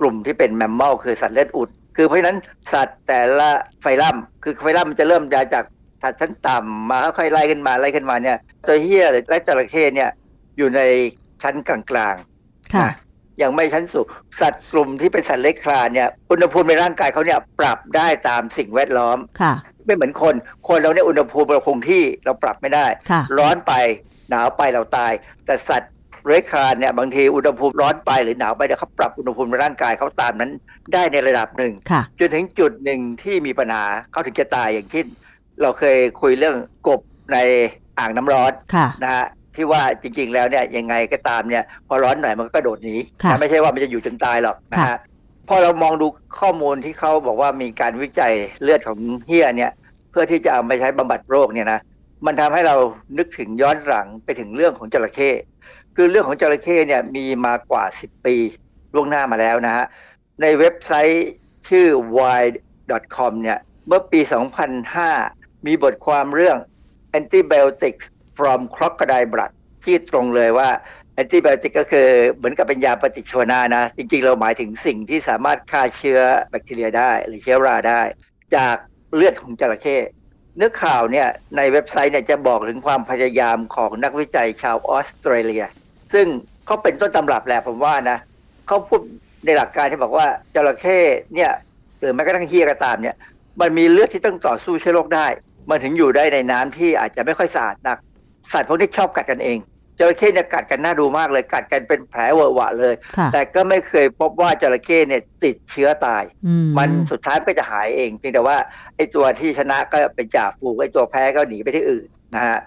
กลุ่มที่เป็นแมมมอลคือสัตว์เลือดอุด คือเพราะฉะนั้นสัตว์แต่ละไฟลัมคือไฟลัมมันจะเริ่มจากสัตว์ชั้นต่ำมาค่อยๆไล่ขึ้นมาไล่ขึ้นมาเนี่ยตัวเฮียและจระเข้เนี่ยอยู่ในชั้นกลางๆค่ะ ยังไม่ชั้นสูงสัตว์กลุ่มที่เป็นสัตว์เล็กคลานเนี่ยอุณหภูมิในร่างกายเขาเนี่ยปรับได้ตามสิ่งแวดล้อมค่ะไม่เหมือนคน คนเราเนี่ยอุณหภูมิเราคงที่เราปรับไม่ได้ค่ะร้อนไปหนาวไปเราตาย แต่สัตว์เลื้อยคลานเนี่ยบางทีอุณหภูมิร้อนไปหรือหนาวไปเนี่ยเขาปรับอุณหภูมิในร่างกายเขาตามนั้นได้ในระดับหนึ่งค่ะจนถึงจุดหนึ่งที่มีปัญหาเขาถึงจะตายอย่างเช่นเราเคยคุยเรื่องกบในอ่างน้ำร้อนค่ะนะฮะ ที่ว่าจริง ๆ แล้วเนี่ยยังไงก็ตามเนี่ย พอร้อนหน่อยมันก็กระโดดหนีค่ะนะไม่ใช่ว่ามันจะอยู่จนตายหรอกนะค่ะฮะพอเรามองดูข้อมูลที่เขาบอกว่ามีการวิจัยเลือดของเฮียเนี่ย เพื่อที่จะเอาไปใช้บำบัดโรคเนี่ยนะมันทำให้เรานึกถึงย้อนหลังไปถึงเรื่องของจระเข้คือเรื่องของจระเข้เนี่ยมีมากว่า 10 ปีล่วงหน้ามาแล้วนะฮะในเว็บไซต์ชื่อ wild.com เนี่ยเมื่อปี 2005 มีบทความเรื่อง antibiotics from crocodile blood ที่ตรงเลยว่า antibiotic ก็คือเหมือนกับเป็นยาปฏิชีวนะนะ จริงๆ เราหมายถึงสิ่งที่สามารถฆ่าเชื้อแบคทีเรียได้ หรือเชื้อราได้ จากเลือดของจระเข้เนื้อข่าวเนี่ยในเว็บไซต์เนี่ยจะบอกถึงความพยายามของนักวิจัยชาวออสเตรเลีย ซึ่งเขาเป็นต้นตำรับแหละผมว่านะเขาพูดในหลักการที่บอกว่าจระเข้เนี่ยหรือแม้กระทั่งเฮียก็ตามเนี่ยมันมีเลือดที่ต้องต่อสู้เชื้อโรคได้ มันถึงอยู่ได้ในน้ำที่อาจจะไม่ค่อยสะอาดนัก สัตว์พวกนี้ชอบกัดกันเองจระเข้เนี่ยกัดกันน่าดูมากเลยกัดกันเป็นแผลเวอะหวะเลยค่ะแต่ก็ไม่เคยพบว่าจระเข้เนี่ยติดเชื้อตายอืมมันสุดท้ายก็จะหายเองเพียงแต่ว่าไอ้ตัวที่ชนะก็เป็นจ่าฝูงไอ้ตัวแพ้ก็หนีไปที่อื่นนะฮะ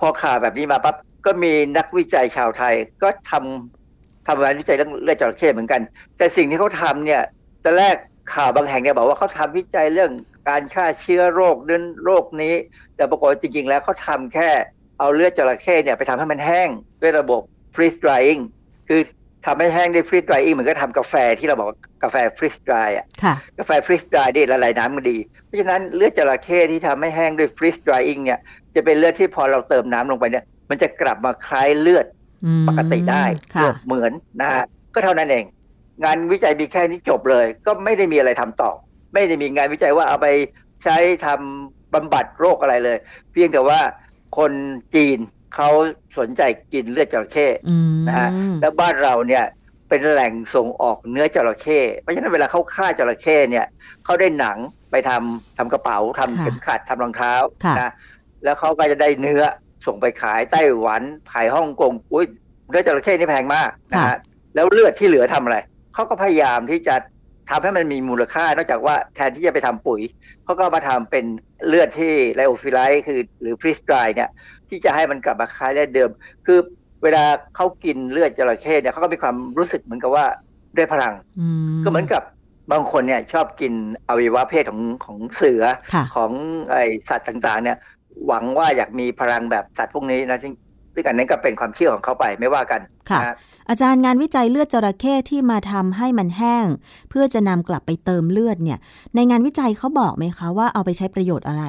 พอข่าวแบบนี้มาปั๊บก็มีนักวิจัยชาวไทยก็ทำทำงานวิจัยเรื่องเลือดจระเข้เหมือนกัน แต่สิ่งที่เขาทำเนี่ยตอนแรกข่าวบางแห่งเนี่ยบอกว่าเขาทำวิจัยเรื่องการฆ่าเชื้อโรคนั้นโรคนี้ แต่ปรากฏว่าจริงๆ แล้วเขาทำแค่ เอาเลือดจระเข้เนี่ยไปทำให้มันแห้งด้วยระบบ freeze drying คือทำให้แห้งด้วย freeze drying เหมือนก็ทำกาแฟที่เราบอกว่ากาแฟ freeze dry อะค่ะกาแฟฟรีสดรายนี่ละลายน้ำมันดี เพราะฉะนั้นเลือดจระเข้ที่ทำให้แห้งด้วยฟรีสดรายอิงเนี่ยจะเป็นเลือดที่พอเราเติมน้ำลงไปเนี่ยมันจะกลับมาคล้ายเลือดอืมปกติได้ค่ะเลือดเหมือนนะฮะก็เท่านั้นเอง งานวิจัยมีแค่นี้จบเลย ก็ไม่ได้มีอะไรทำต่อ ไม่ได้มีงานวิจัยว่าเอาไปใช้ทำบำบัดโรคอะไรเลย เพียงแต่ว่า คนจีนเขาสนใจกินเลือดจระเข้อืมนะฮะแล้วบ้านเราเนี่ยเป็นแหล่งส่งออกเนื้อจระเข้เพราะฉะนั้นเวลาเขาฆ่าจระเข้เนี่ยเขาได้หนังไปทำทำกระเป๋าทำค่ะเข็มขัดทำรองเท้าค่ะนะแล้วเขาก็จะได้เนื้อส่งไปขายไต้หวันขายฮ่องกงอุ้ยเนื้อจระเข้นี่แพงมากนะฮะแล้วเลือดที่เหลือทำอะไรเขาก็พยายามที่จะ ทำให้มันมีมูลค่านอกจากว่าแทนที่จะไปทำปุ๋ยเขาก็มาทำเป็นเลือดที่ไลโอฟิไลท์คือหรือฟรีสดรายเนี่ยที่จะให้มันกลับมาคล้ายเลือดเดิม คือเวลาเขากินเลือดจระเข้เนี่ยเขาก็มีความรู้สึกเหมือนกับว่าได้พลังอืมก็เหมือนกับบางคนเนี่ยชอบกินอวัยวะเพศของของเสือค่ะของไอสัตว์ต่างๆ เนี่ย หวังว่าอยากมีพลังแบบสัตว์พวกนี้นะซึ่งซึ่งอันนั้นก็เป็นความเชื่อของเขาไปไม่ว่ากันค่ะนะฮะ อาจารย์งานวิจัยเลือดจระเข้ที่มาทำให้มันแห้ง เพื่อจะนำกลับไปเติมเลือดเนี่ย ในงานวิจัยเขาบอกไหมคะว่าเอาไปใช้ประโยชน์อะไร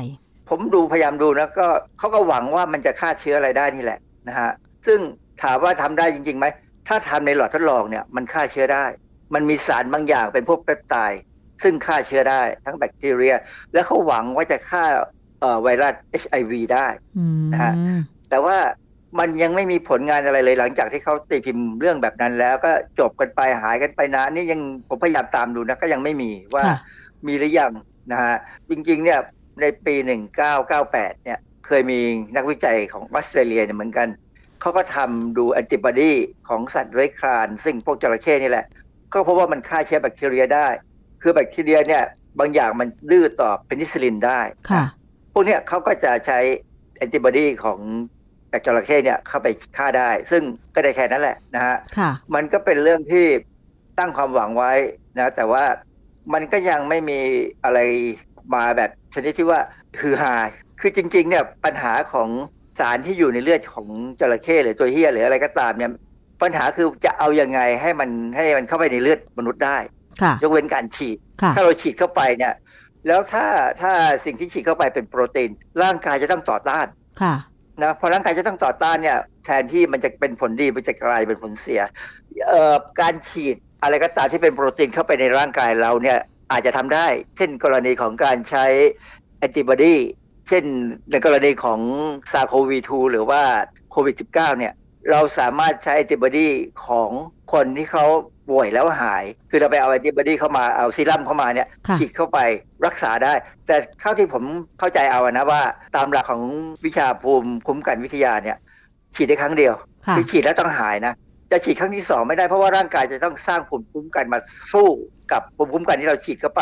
ผมดูพยายามดูนะก็เขาก็หวังว่ามันจะฆ่าเชื้ออะไรได้นี่แหละนะฮะซึ่งถามว่าทำได้จริงๆไหมถ้าทำในหลอดทดลองเนี่ยมันฆ่าเชื้อได้ มันมีสารบางอย่างเป็นพวกเปปไทด์ซึ่งฆ่าเชื้อได้ทั้งแบคทีเรีย และเขาหวังว่าจะฆ่าเอ่อไวรัส HIV ได้อืมนะฮะแต่ว่า มันยังไม่มีผลงานอะไรเลยหลังจากที่เขาตีพิมพ์เรื่องแบบนั้น แล้วก็จบกันไปหายกันไปนานนี่ยังผมพยายามตามดูนะก็ยังไม่มีว่ามีหรือยังนะฮะจริงๆเนี่ยในปี 1998 เนี่ยเคยมีนักวิจัยของออสเตรเลียเนี่ยเหมือนกัน เขาก็ทำดูแอนติบอดีของสัตว์เลื้อยคลาน ซึ่งพวกจระเข้นี่แหละ ก็พบว่ามันฆ่าเชื้อแบคทีเรียได้ คือแบคทีเรียเนี่ยบางอย่างมันดื้อต่อเพนิซิลินได้ ค่ะ พวกเนี้ยเขาก็จะใช้แอนติบอดีของ จากจระเข้เนี่ยเข้าไปฆ่าได้ ซึ่งก็ได้แค่นั้นแหละนะฮะค่ะมันก็เป็นเรื่องที่ตั้งความหวังไว้นะแต่ว่ามันก็ยังไม่มีอะไรมาแบบชนิดที่ว่าฮือฮาคือจริง ๆ เนี่ยปัญหาของสารที่อยู่ในเลือดของจระเข้หรือตัวเฮียหรืออะไรก็ตามเนี่ยปัญหาคือจะเอายังไงให้มันให้มันเข้าไปในเลือดมนุษย์ได้ค่ะยกเว้นการฉีดค่ะถ้าเราฉีดเข้าไปเนี่ย แล้วถ้าถ้าสิ่งที่ฉีดเข้าไปเป็นโปรตีน ร่างกายจะต้องต่อต้านค่ะ นะพอร่างกายจะต้องต่อต้านเนี่ย แทนที่มันจะเป็นผลดีมันจะกลายเป็นผลเสียเอ่อการฉีดอะไรก็ตามที่เป็นโปรตีนเข้าไปในร่างกายเราเนี่ยอาจจะทำได้ เช่นกรณีของการใช้แอนติบอดีเช่นในกรณีของซาโควี2หรือว่าโควิด -19 เนี่ยเราสามารถใช้แอนติบอดีของคนที่เขา ป่วยแล้วหาย คือเราไปเอาแอนติบอดีเข้ามาเอาซีรั่มเข้ามาเนี่ยค่ะ ฉีดเข้าไปรักษาได้ แต่เข้าที่ผมเข้าใจเอาอะนะว่า ตามหลักของวิชาภูมิคุ้มกันวิทยาเนี่ย ฉีดได้ครั้งเดียวค่ะ อฉีดแล้วต้องหายนะ จะฉีดครั้งที่สองไม่ได้เพราะว่าร่างกายจะต้องสร้างภูมิคุ้มกันมาสู้กับภูมิคุ้มกันที่เราฉีดเข้าไป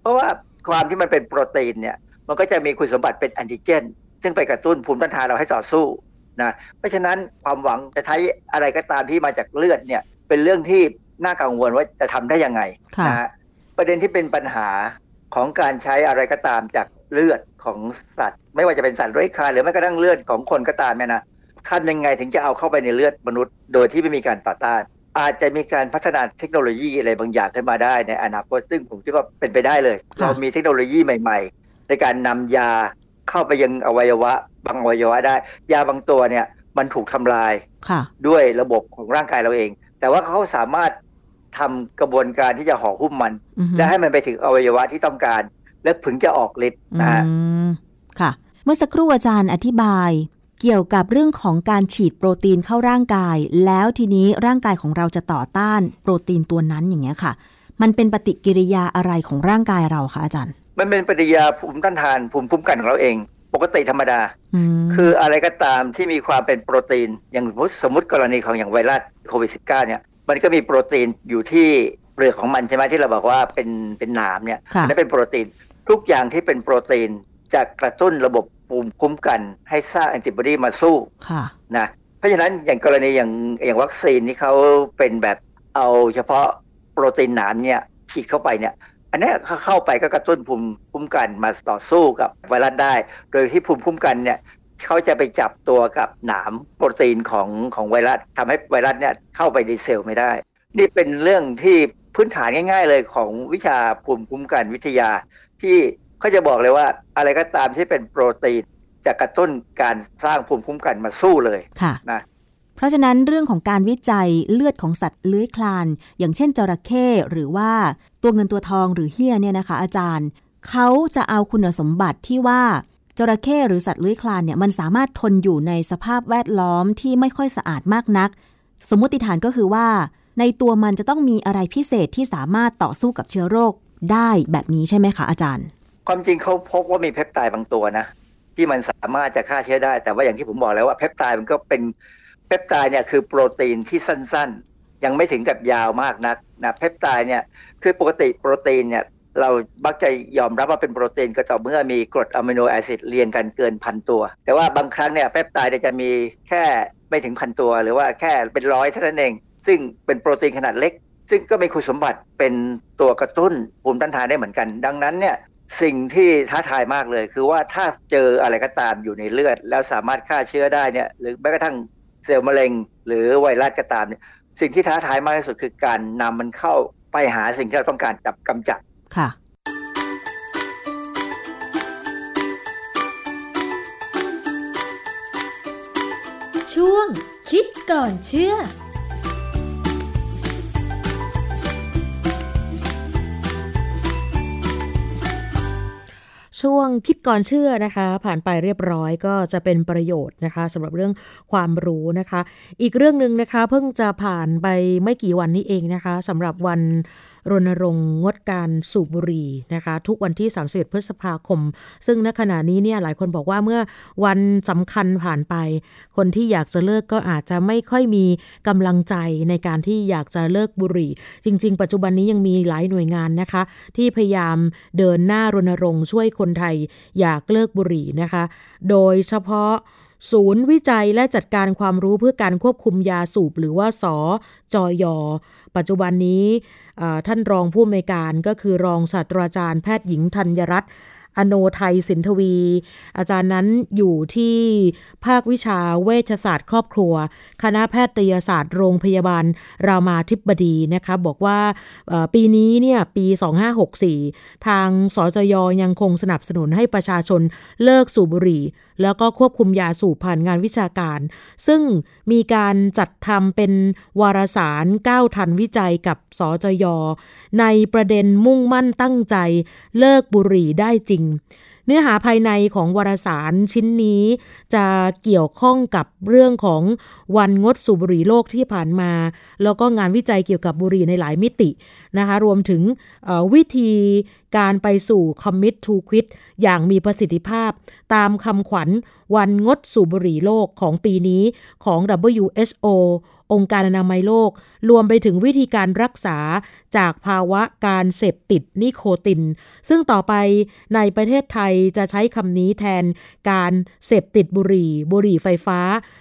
เพราะว่าความที่มันเป็นโปรตีนเนี่ย มันก็จะมีคุณสมบัติเป็นแอนติเจน ซึ่งไปกระตุ้นภูมิต้านทานเราให้ต่อสู้นะ เพราะฉะนั้นความหวังจะใช้อะไรก็ตามที่มาจากเลือดเนี่ยเป็นเรื่องที่ น่ากังวลว่าจะทำได้ยังไงค่ะนะฮะประเด็นที่เป็นปัญหาของการใช้อะไรก็ตามจากเลือดของสัตว์ ไม่ว่าจะเป็นสัตว์เลื้อยคลานหรือแม้กระทั่งเลือดของคนก็ตามเนี่ยนะทำยังไงถึงจะเอาเข้าไปในเลือดมนุษย์ โดยที่ไม่มีการต่อต้าน อาจจะมีการพัฒนาเทคโนโลยีอะไรบางอย่างขึ้นมาได้ในอนาคตซึ่งผมคิดว่าเป็นไปได้เลย เรามีเทคโนโลยีใหม่ ๆ ในการนำยาเข้าไปยังอวัยวะ บางอวัยวะได้ ยาบางตัวเนี่ยมันถูกทำลายค่ะด้วยระบบของร่างกายเราเอง แต่ว่าเขาสามารถ ทำกระบวนการที่จะห่อหุ้มมันอือฮึและให้มันไปถึงอวัยวะที่ต้องการ และถึงจะออกฤทธิ์นะฮะอืมค่ะ เมื่อสักครู่อาจารย์อธิบาย เกี่ยวกับเรื่องของการฉีดโปรตีนเข้าร่างกาย แล้วทีนี้ร่างกายของเราจะต่อต้านโปรตีนตัวนั้นอย่างเงี้ยค่ะ มันเป็นปฏิกิริยาอะไรของร่างกายเราคะอาจารย์ มันเป็นปฏิกิริยาภูมิต้านทานภูมิคุ้มกันของเราเองปกติธรรมดาอืมคืออะไรก็ตามที่มีความเป็นโปรตีน อย่างสมมติสมมติกรณีของอย่างไวรัสโควิด -19 เนี่ย มันก็มีโปรตีนอยู่ที่เปลือกของมันใช่ไหมที่เราบอกว่าเป็นเป็นหนามเนี่ยค่ะอันั้นเป็นโปรตีนทุกอย่างที่เป็นโปรตีนจะกระตุ้นระบบภูมิคุ้มกัน ให้สร้างแอนติบอดีมาสู้ค่ะนะเพราะฉะนั้นอย่างกรณีอย่างอย่างวัคซีนที่เขาเป็นแบบเอาเฉพาะโปรตีนหนามเนี่ยฉีดเข้าไปเนี่ย อันเนี้ยเขาเข้าไปก็กระตุ้นภูมิคุ้มกันมาต่อสู้กับไวรัสได้ โดยที่ภูมิคุ้มกันเนี่ย เขาจะไปจับตัวกับหนามโปรตีนของของไวรัสทำให้ไวรัสเนี่ยเข้าไปในเซลล์ไม่ได้ นี่เป็นเรื่องที่พื้นฐานง่าย ๆ เลยของวิชาภูมิคุ้มกันวิทยา ที่เขาจะบอกเลยว่าอะไรก็ตามที่เป็นโปรตีนจะกระตุ้นการสร้างภูมิคุ้มกันมาสู้เลยค่ะนะเพราะฉะนั้นเรื่องของการวิจัยเลือดของสัตว์เลื้อยคลาน อย่างเช่นจระเข้หรือว่าตัวเงินตัวทองหรือเฮียเนี่ยนะคะ อาจารย์ เขาจะเอาคุณสมบัติที่ว่า จระเข้หรือสัตว์เลื้อยคลานเนี่ยมันสามารถทนอยู่ในสภาพแวดล้อมที่ไม่ค่อยสะอาดมากนัก สมมติฐานก็คือว่า ในตัวมันจะต้องมีอะไรพิเศษที่สามารถต่อสู้กับเชื้อโรคได้แบบนี้ใช่ไหมคะอาจารย์ ความจริงเขาพบว่ามีเพปไตด์บางตัวนะที่มันสามารถจะฆ่าเชื้อได้ แต่ว่าอย่างที่ผมบอกแล้วว่าเพปไตด์มันก็เป็นเพปไตด์เนี่ยคือโปรตีนที่สั้นๆ ยังไม่ถึงกับยาวมากนักนะเพปไตด์เนี่ยคือปกติโปรตีนเนี่ย เรามักจะยอมรับว่าเป็นโปรตีนก็ต่อเมื่อมีกรดอะมิโนแอซิดเรียงกันเกินพันตัว แต่ว่าบางครั้งเนี่ยเพปไตด์เนี่ยจะมีแค่ไม่ถึงพันตัว หรือว่าแค่เป็นร้อยเท่านั้นเอง ซึ่งเป็นโปรตีนขนาดเล็ก ซึ่งก็มีคุณสมบัติเป็นตัวกระตุ้นภูมิต้านทานได้เหมือนกัน ดังนั้นเนี่ยสิ่งที่ท้าทายมากเลย คือว่าถ้าเจออะไรก็ตามอยู่ในเลือด แล้วสามารถฆ่าเชื้อได้เนี่ยหรือแม้กระทั่งเซลล์มะเร็ง หรือไวรัสก็ตามเนี่ยสิ่งที่ท้าทายมากที่สุดคือการนำมันเข้าไปหาสิ่งที่เราต้องการจับกำจัด ค่ะ ช่วงคิดก่อนเชื่อชช่วงคิดก่อนเชื่อนะคะ ผ่านไปเรียบร้อยก็จะเป็นประโยชน์นะคะสำหรับเรื่องความรู้นะคะ อีกเรื่องหนึ่งนะคะ เพิ่งจะผ่านไปไม่กี่วันนี้เองนะคะสำหรับวัน รณรงค์งดการสูบบุหรี่นะคะ ทุกวันที่ 31 พฤษภาคม ซึ่งณขณะนี้เนี่ยหลายคนบอกว่าเมื่อวันสำคัญผ่านไป คนที่อยากจะเลิกก็อาจจะไม่ค่อยมีกำลังใจในการที่อยากจะเลิกบุหรี่ จริง ๆ ปัจจุบันนี้ยังมีหลายหน่วยงานนะคะ ที่พยายามเดินหน้ารณรงค์ช่วยคนไทยอยากเลิกบุหรี่นะคะ โดยเฉพาะ ศูนย์วิจัยและจัดการความรู้เพื่อการควบคุมยาสูบ หรือว่าสอจอยปัจจุบันนี้ท่านรองผู้อำนวยการก็คือรองศาสตราจารย์แพทย์หญิงธัญรัตน์อโนไทยสินทวี อาจารย์นั้นอยู่ที่ภาควิชาเวชศาสตร์ครอบครัว คณะแพทยศาสตร์โรงพยาบาล รามาธิบดีนะคะบอกว่าปีนี้เนี่ยปี 2564 ทางสจยยังคงสนับสนุนให้ประชาชนเลิกสูบบุหรี่แล้วก็ควบคุมยาสูบผ่านงานวิชาการ ซึ่งมีการจัดทำเป็นวารสาร9ทันวิจัยกับสจย ในประเด็นมุ่งมั่นตั้งใจ เลิกบุหรี่ได้จริง เนื้อหาภายในของวารสารชิ้นนี้ จะเกี่ยวข้องกับเรื่องของวันงดสูบบุหรี่โลกที่ผ่านมา แล้วก็งานวิจัยเกี่ยวกับบุหรี่ในหลายมิตินะคะรวมถึงวิธีการไปสู่ commit to quit อย่างมีประสิทธิภาพ ตามคำขวัญวันงดสูบบุหรี่โลกของปีนี้ของ WHO องค์การอนามัยโลก รวมไปถึงวิธีการรักษาจากภาวะการเสพติดนิโคติน ซึ่งต่อไปในประเทศไทยจะใช้คำนี้แทนการเสพติดบุหรี่ บุหรี่ไฟฟ้า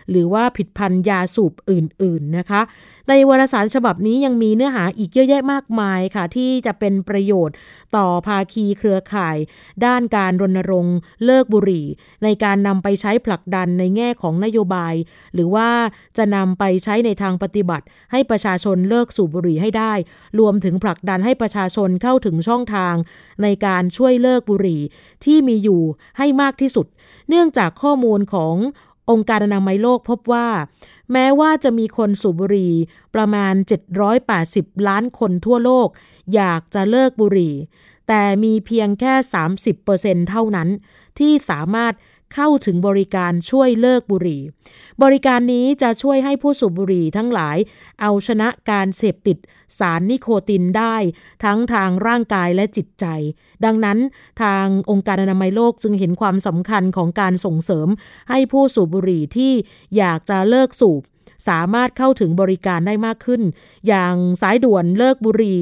หรือว่าผิดพันยาสูบอื่น ๆ นะคะ ในวารสารฉบับนี้ยังมีเนื้อหาอีกเยอะแยะมากมายค่ะ ที่จะเป็นประโยชน์ต่อภาคีเครือข่าย ด้านการรณรงค์เลิกบุหรี่ ในการนำไปใช้ผลักดันในแง่ของนโยบาย หรือว่าจะนำไปใช้ในทางปฏิบัติให้ประชาชนเลิกสูบบุหรี่ให้ได้ รวมถึงผลักดันให้ประชาชนเข้าถึงช่องทาง ในการช่วยเลิกบุหรี่ที่มีอยู่ให้มากที่สุด เนื่องจากข้อมูลขององค์การอนามัยโลกพบว่า แม้ว่าจะมีคนสูบบุหรี่ประมาณ 780 ล้านคนทั่วโลก อยากจะเลิกบุหรี่ แต่มีเพียงแค่ 30%เท่านั้น ที่สามารถ เข้าถึงบริการช่วยเลิกบุหรี่ บริการนี้จะช่วยให้ผู้สูบบุหรี่ทั้งหลาย เอาชนะการเสพติดสารนิโคตินได้ ทั้งทางร่างกายและจิตใจ ดังนั้นทางองค์การอนามัยโลกจึงเห็นความสำคัญของการส่งเสริมให้ผู้สูบบุหรี่ที่อยากจะเลิกสูบ สามารถเข้าถึงบริการได้มากขึ้น อย่างสายด่วนเลิกบุหรี่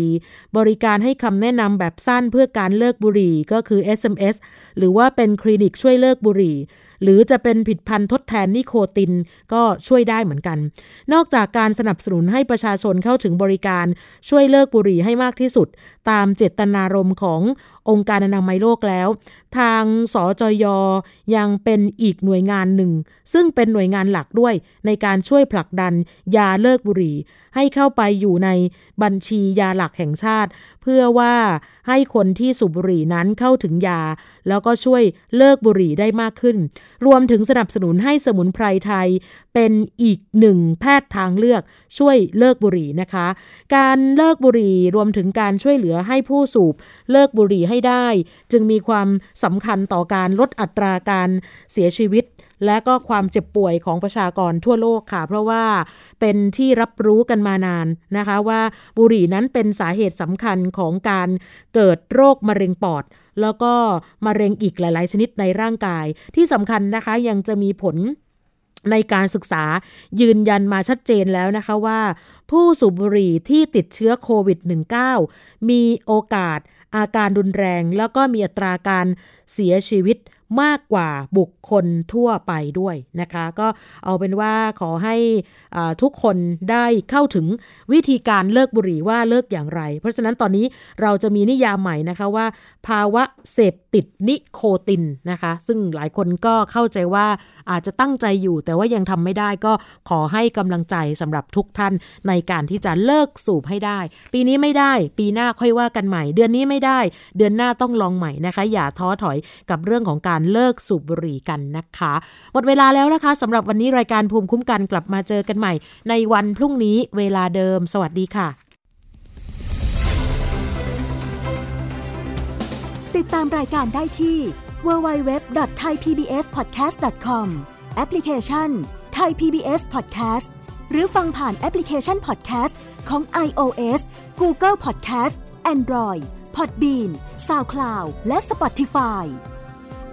บริการให้คำแนะนำแบบสั้นเพื่อการเลิกบุหรี่ก็คือ SMS หรือว่าเป็นคลินิกช่วยเลิกบุหรี่ หรือจะเป็นผิดพันธ์ทดแทนนิโคตินก็ช่วยได้เหมือนกัน นอกจากการสนับสนุนให้ประชาชนเข้าถึงบริการช่วยเลิกบุหรี่ให้มากที่สุด ตามเจตนารมณ์ขององค์การอนามัยโลกแล้ว ทางสจยยังเป็นอีกหน่วยงานหนึ่ง ซึ่งเป็นหน่วยงานหลักด้วยในการช่วยผลักดันยาเลิกบุหรี่ ให้เข้าไปอยู่ในบัญชียาหลักแห่งชาติ เพื่อว่าให้คนที่สูบบุหรี่นั้นเข้าถึงยา แล้วก็ช่วยเลิกบุหรี่ได้มากขึ้น รวมถึงสนับสนุนให้สมุนไพรไทย เป็นอีกหนึ่งแพทย์ทางเลือกช่วยเลิกบุหรี่นะคะ การเลิกบุหรี่รวมถึงการช่วยเหลือให้ผู้สูบเลิกบุหรี่ให้ได้ จึงมีความสำคัญต่อการลดอัตราการเสียชีวิต และก็ความเจ็บป่วยของประชากรทั่วโลกค่ะ เพราะว่าเป็นที่รับรู้กันมานานนะคะ ว่าบุหรี่นั้นเป็นสาเหตุสำคัญของการเกิดโรคมะเร็งปอด แล้วก็มะเร็งอีกหลาย ๆ ชนิดในร่างกาย ที่สำคัญนะคะยังจะมีผลในการศึกษายืนยันมาชัดเจนแล้วนะคะว่า ผู้สูบบุหรี่ที่ติดเชื้อโควิด -19 มีโอกาส อาการรุนแรง แล้วก็มีอัตราการเสียชีวิต มากกว่าบุคคลทั่วไปด้วยนะคะ ก็เอาเป็นว่าขอให้ทุกคนได้เข้าถึงวิธีการเลิกบุหรี่ว่าเลิกอย่างไร เพราะฉะนั้นตอนนี้เราจะมีนิยามใหม่นะคะว่า ภาวะเสพติดนิโคตินนะคะ ซึ่งหลายคนก็เข้าใจว่าอาจจะตั้งใจอยู่ แต่ว่ายังทำไม่ได้ก็ขอให้กำลังใจสำหรับทุกท่านในการที่จะเลิกสูบให้ได้ ปีนี้ไม่ได้ ปีหน้าค่อยว่ากันใหม่ เดือนนี้ไม่ได้ เดือนหน้าต้องลองใหม่นะคะ อย่าท้อถอยกับเรื่องของการเลิกสูบบุหรี่กันนะคะ หมดเวลาแล้วนะคะสำหรับวันนี้รายการภูมิคุ้มกันกลับมาเจอกันใหม่ ในวันพรุ่งนี้เวลาเดิม สวัสดีค่ะติดติดตามรายการได้ที่ www.thaipbspodcast.com แอปพลิเคชัน Thai PBS Podcast หรือฟังผ่านแอปพลิเคชัน Podcast ของ iOS Google Podcast Android Podbean SoundCloud และ Spotify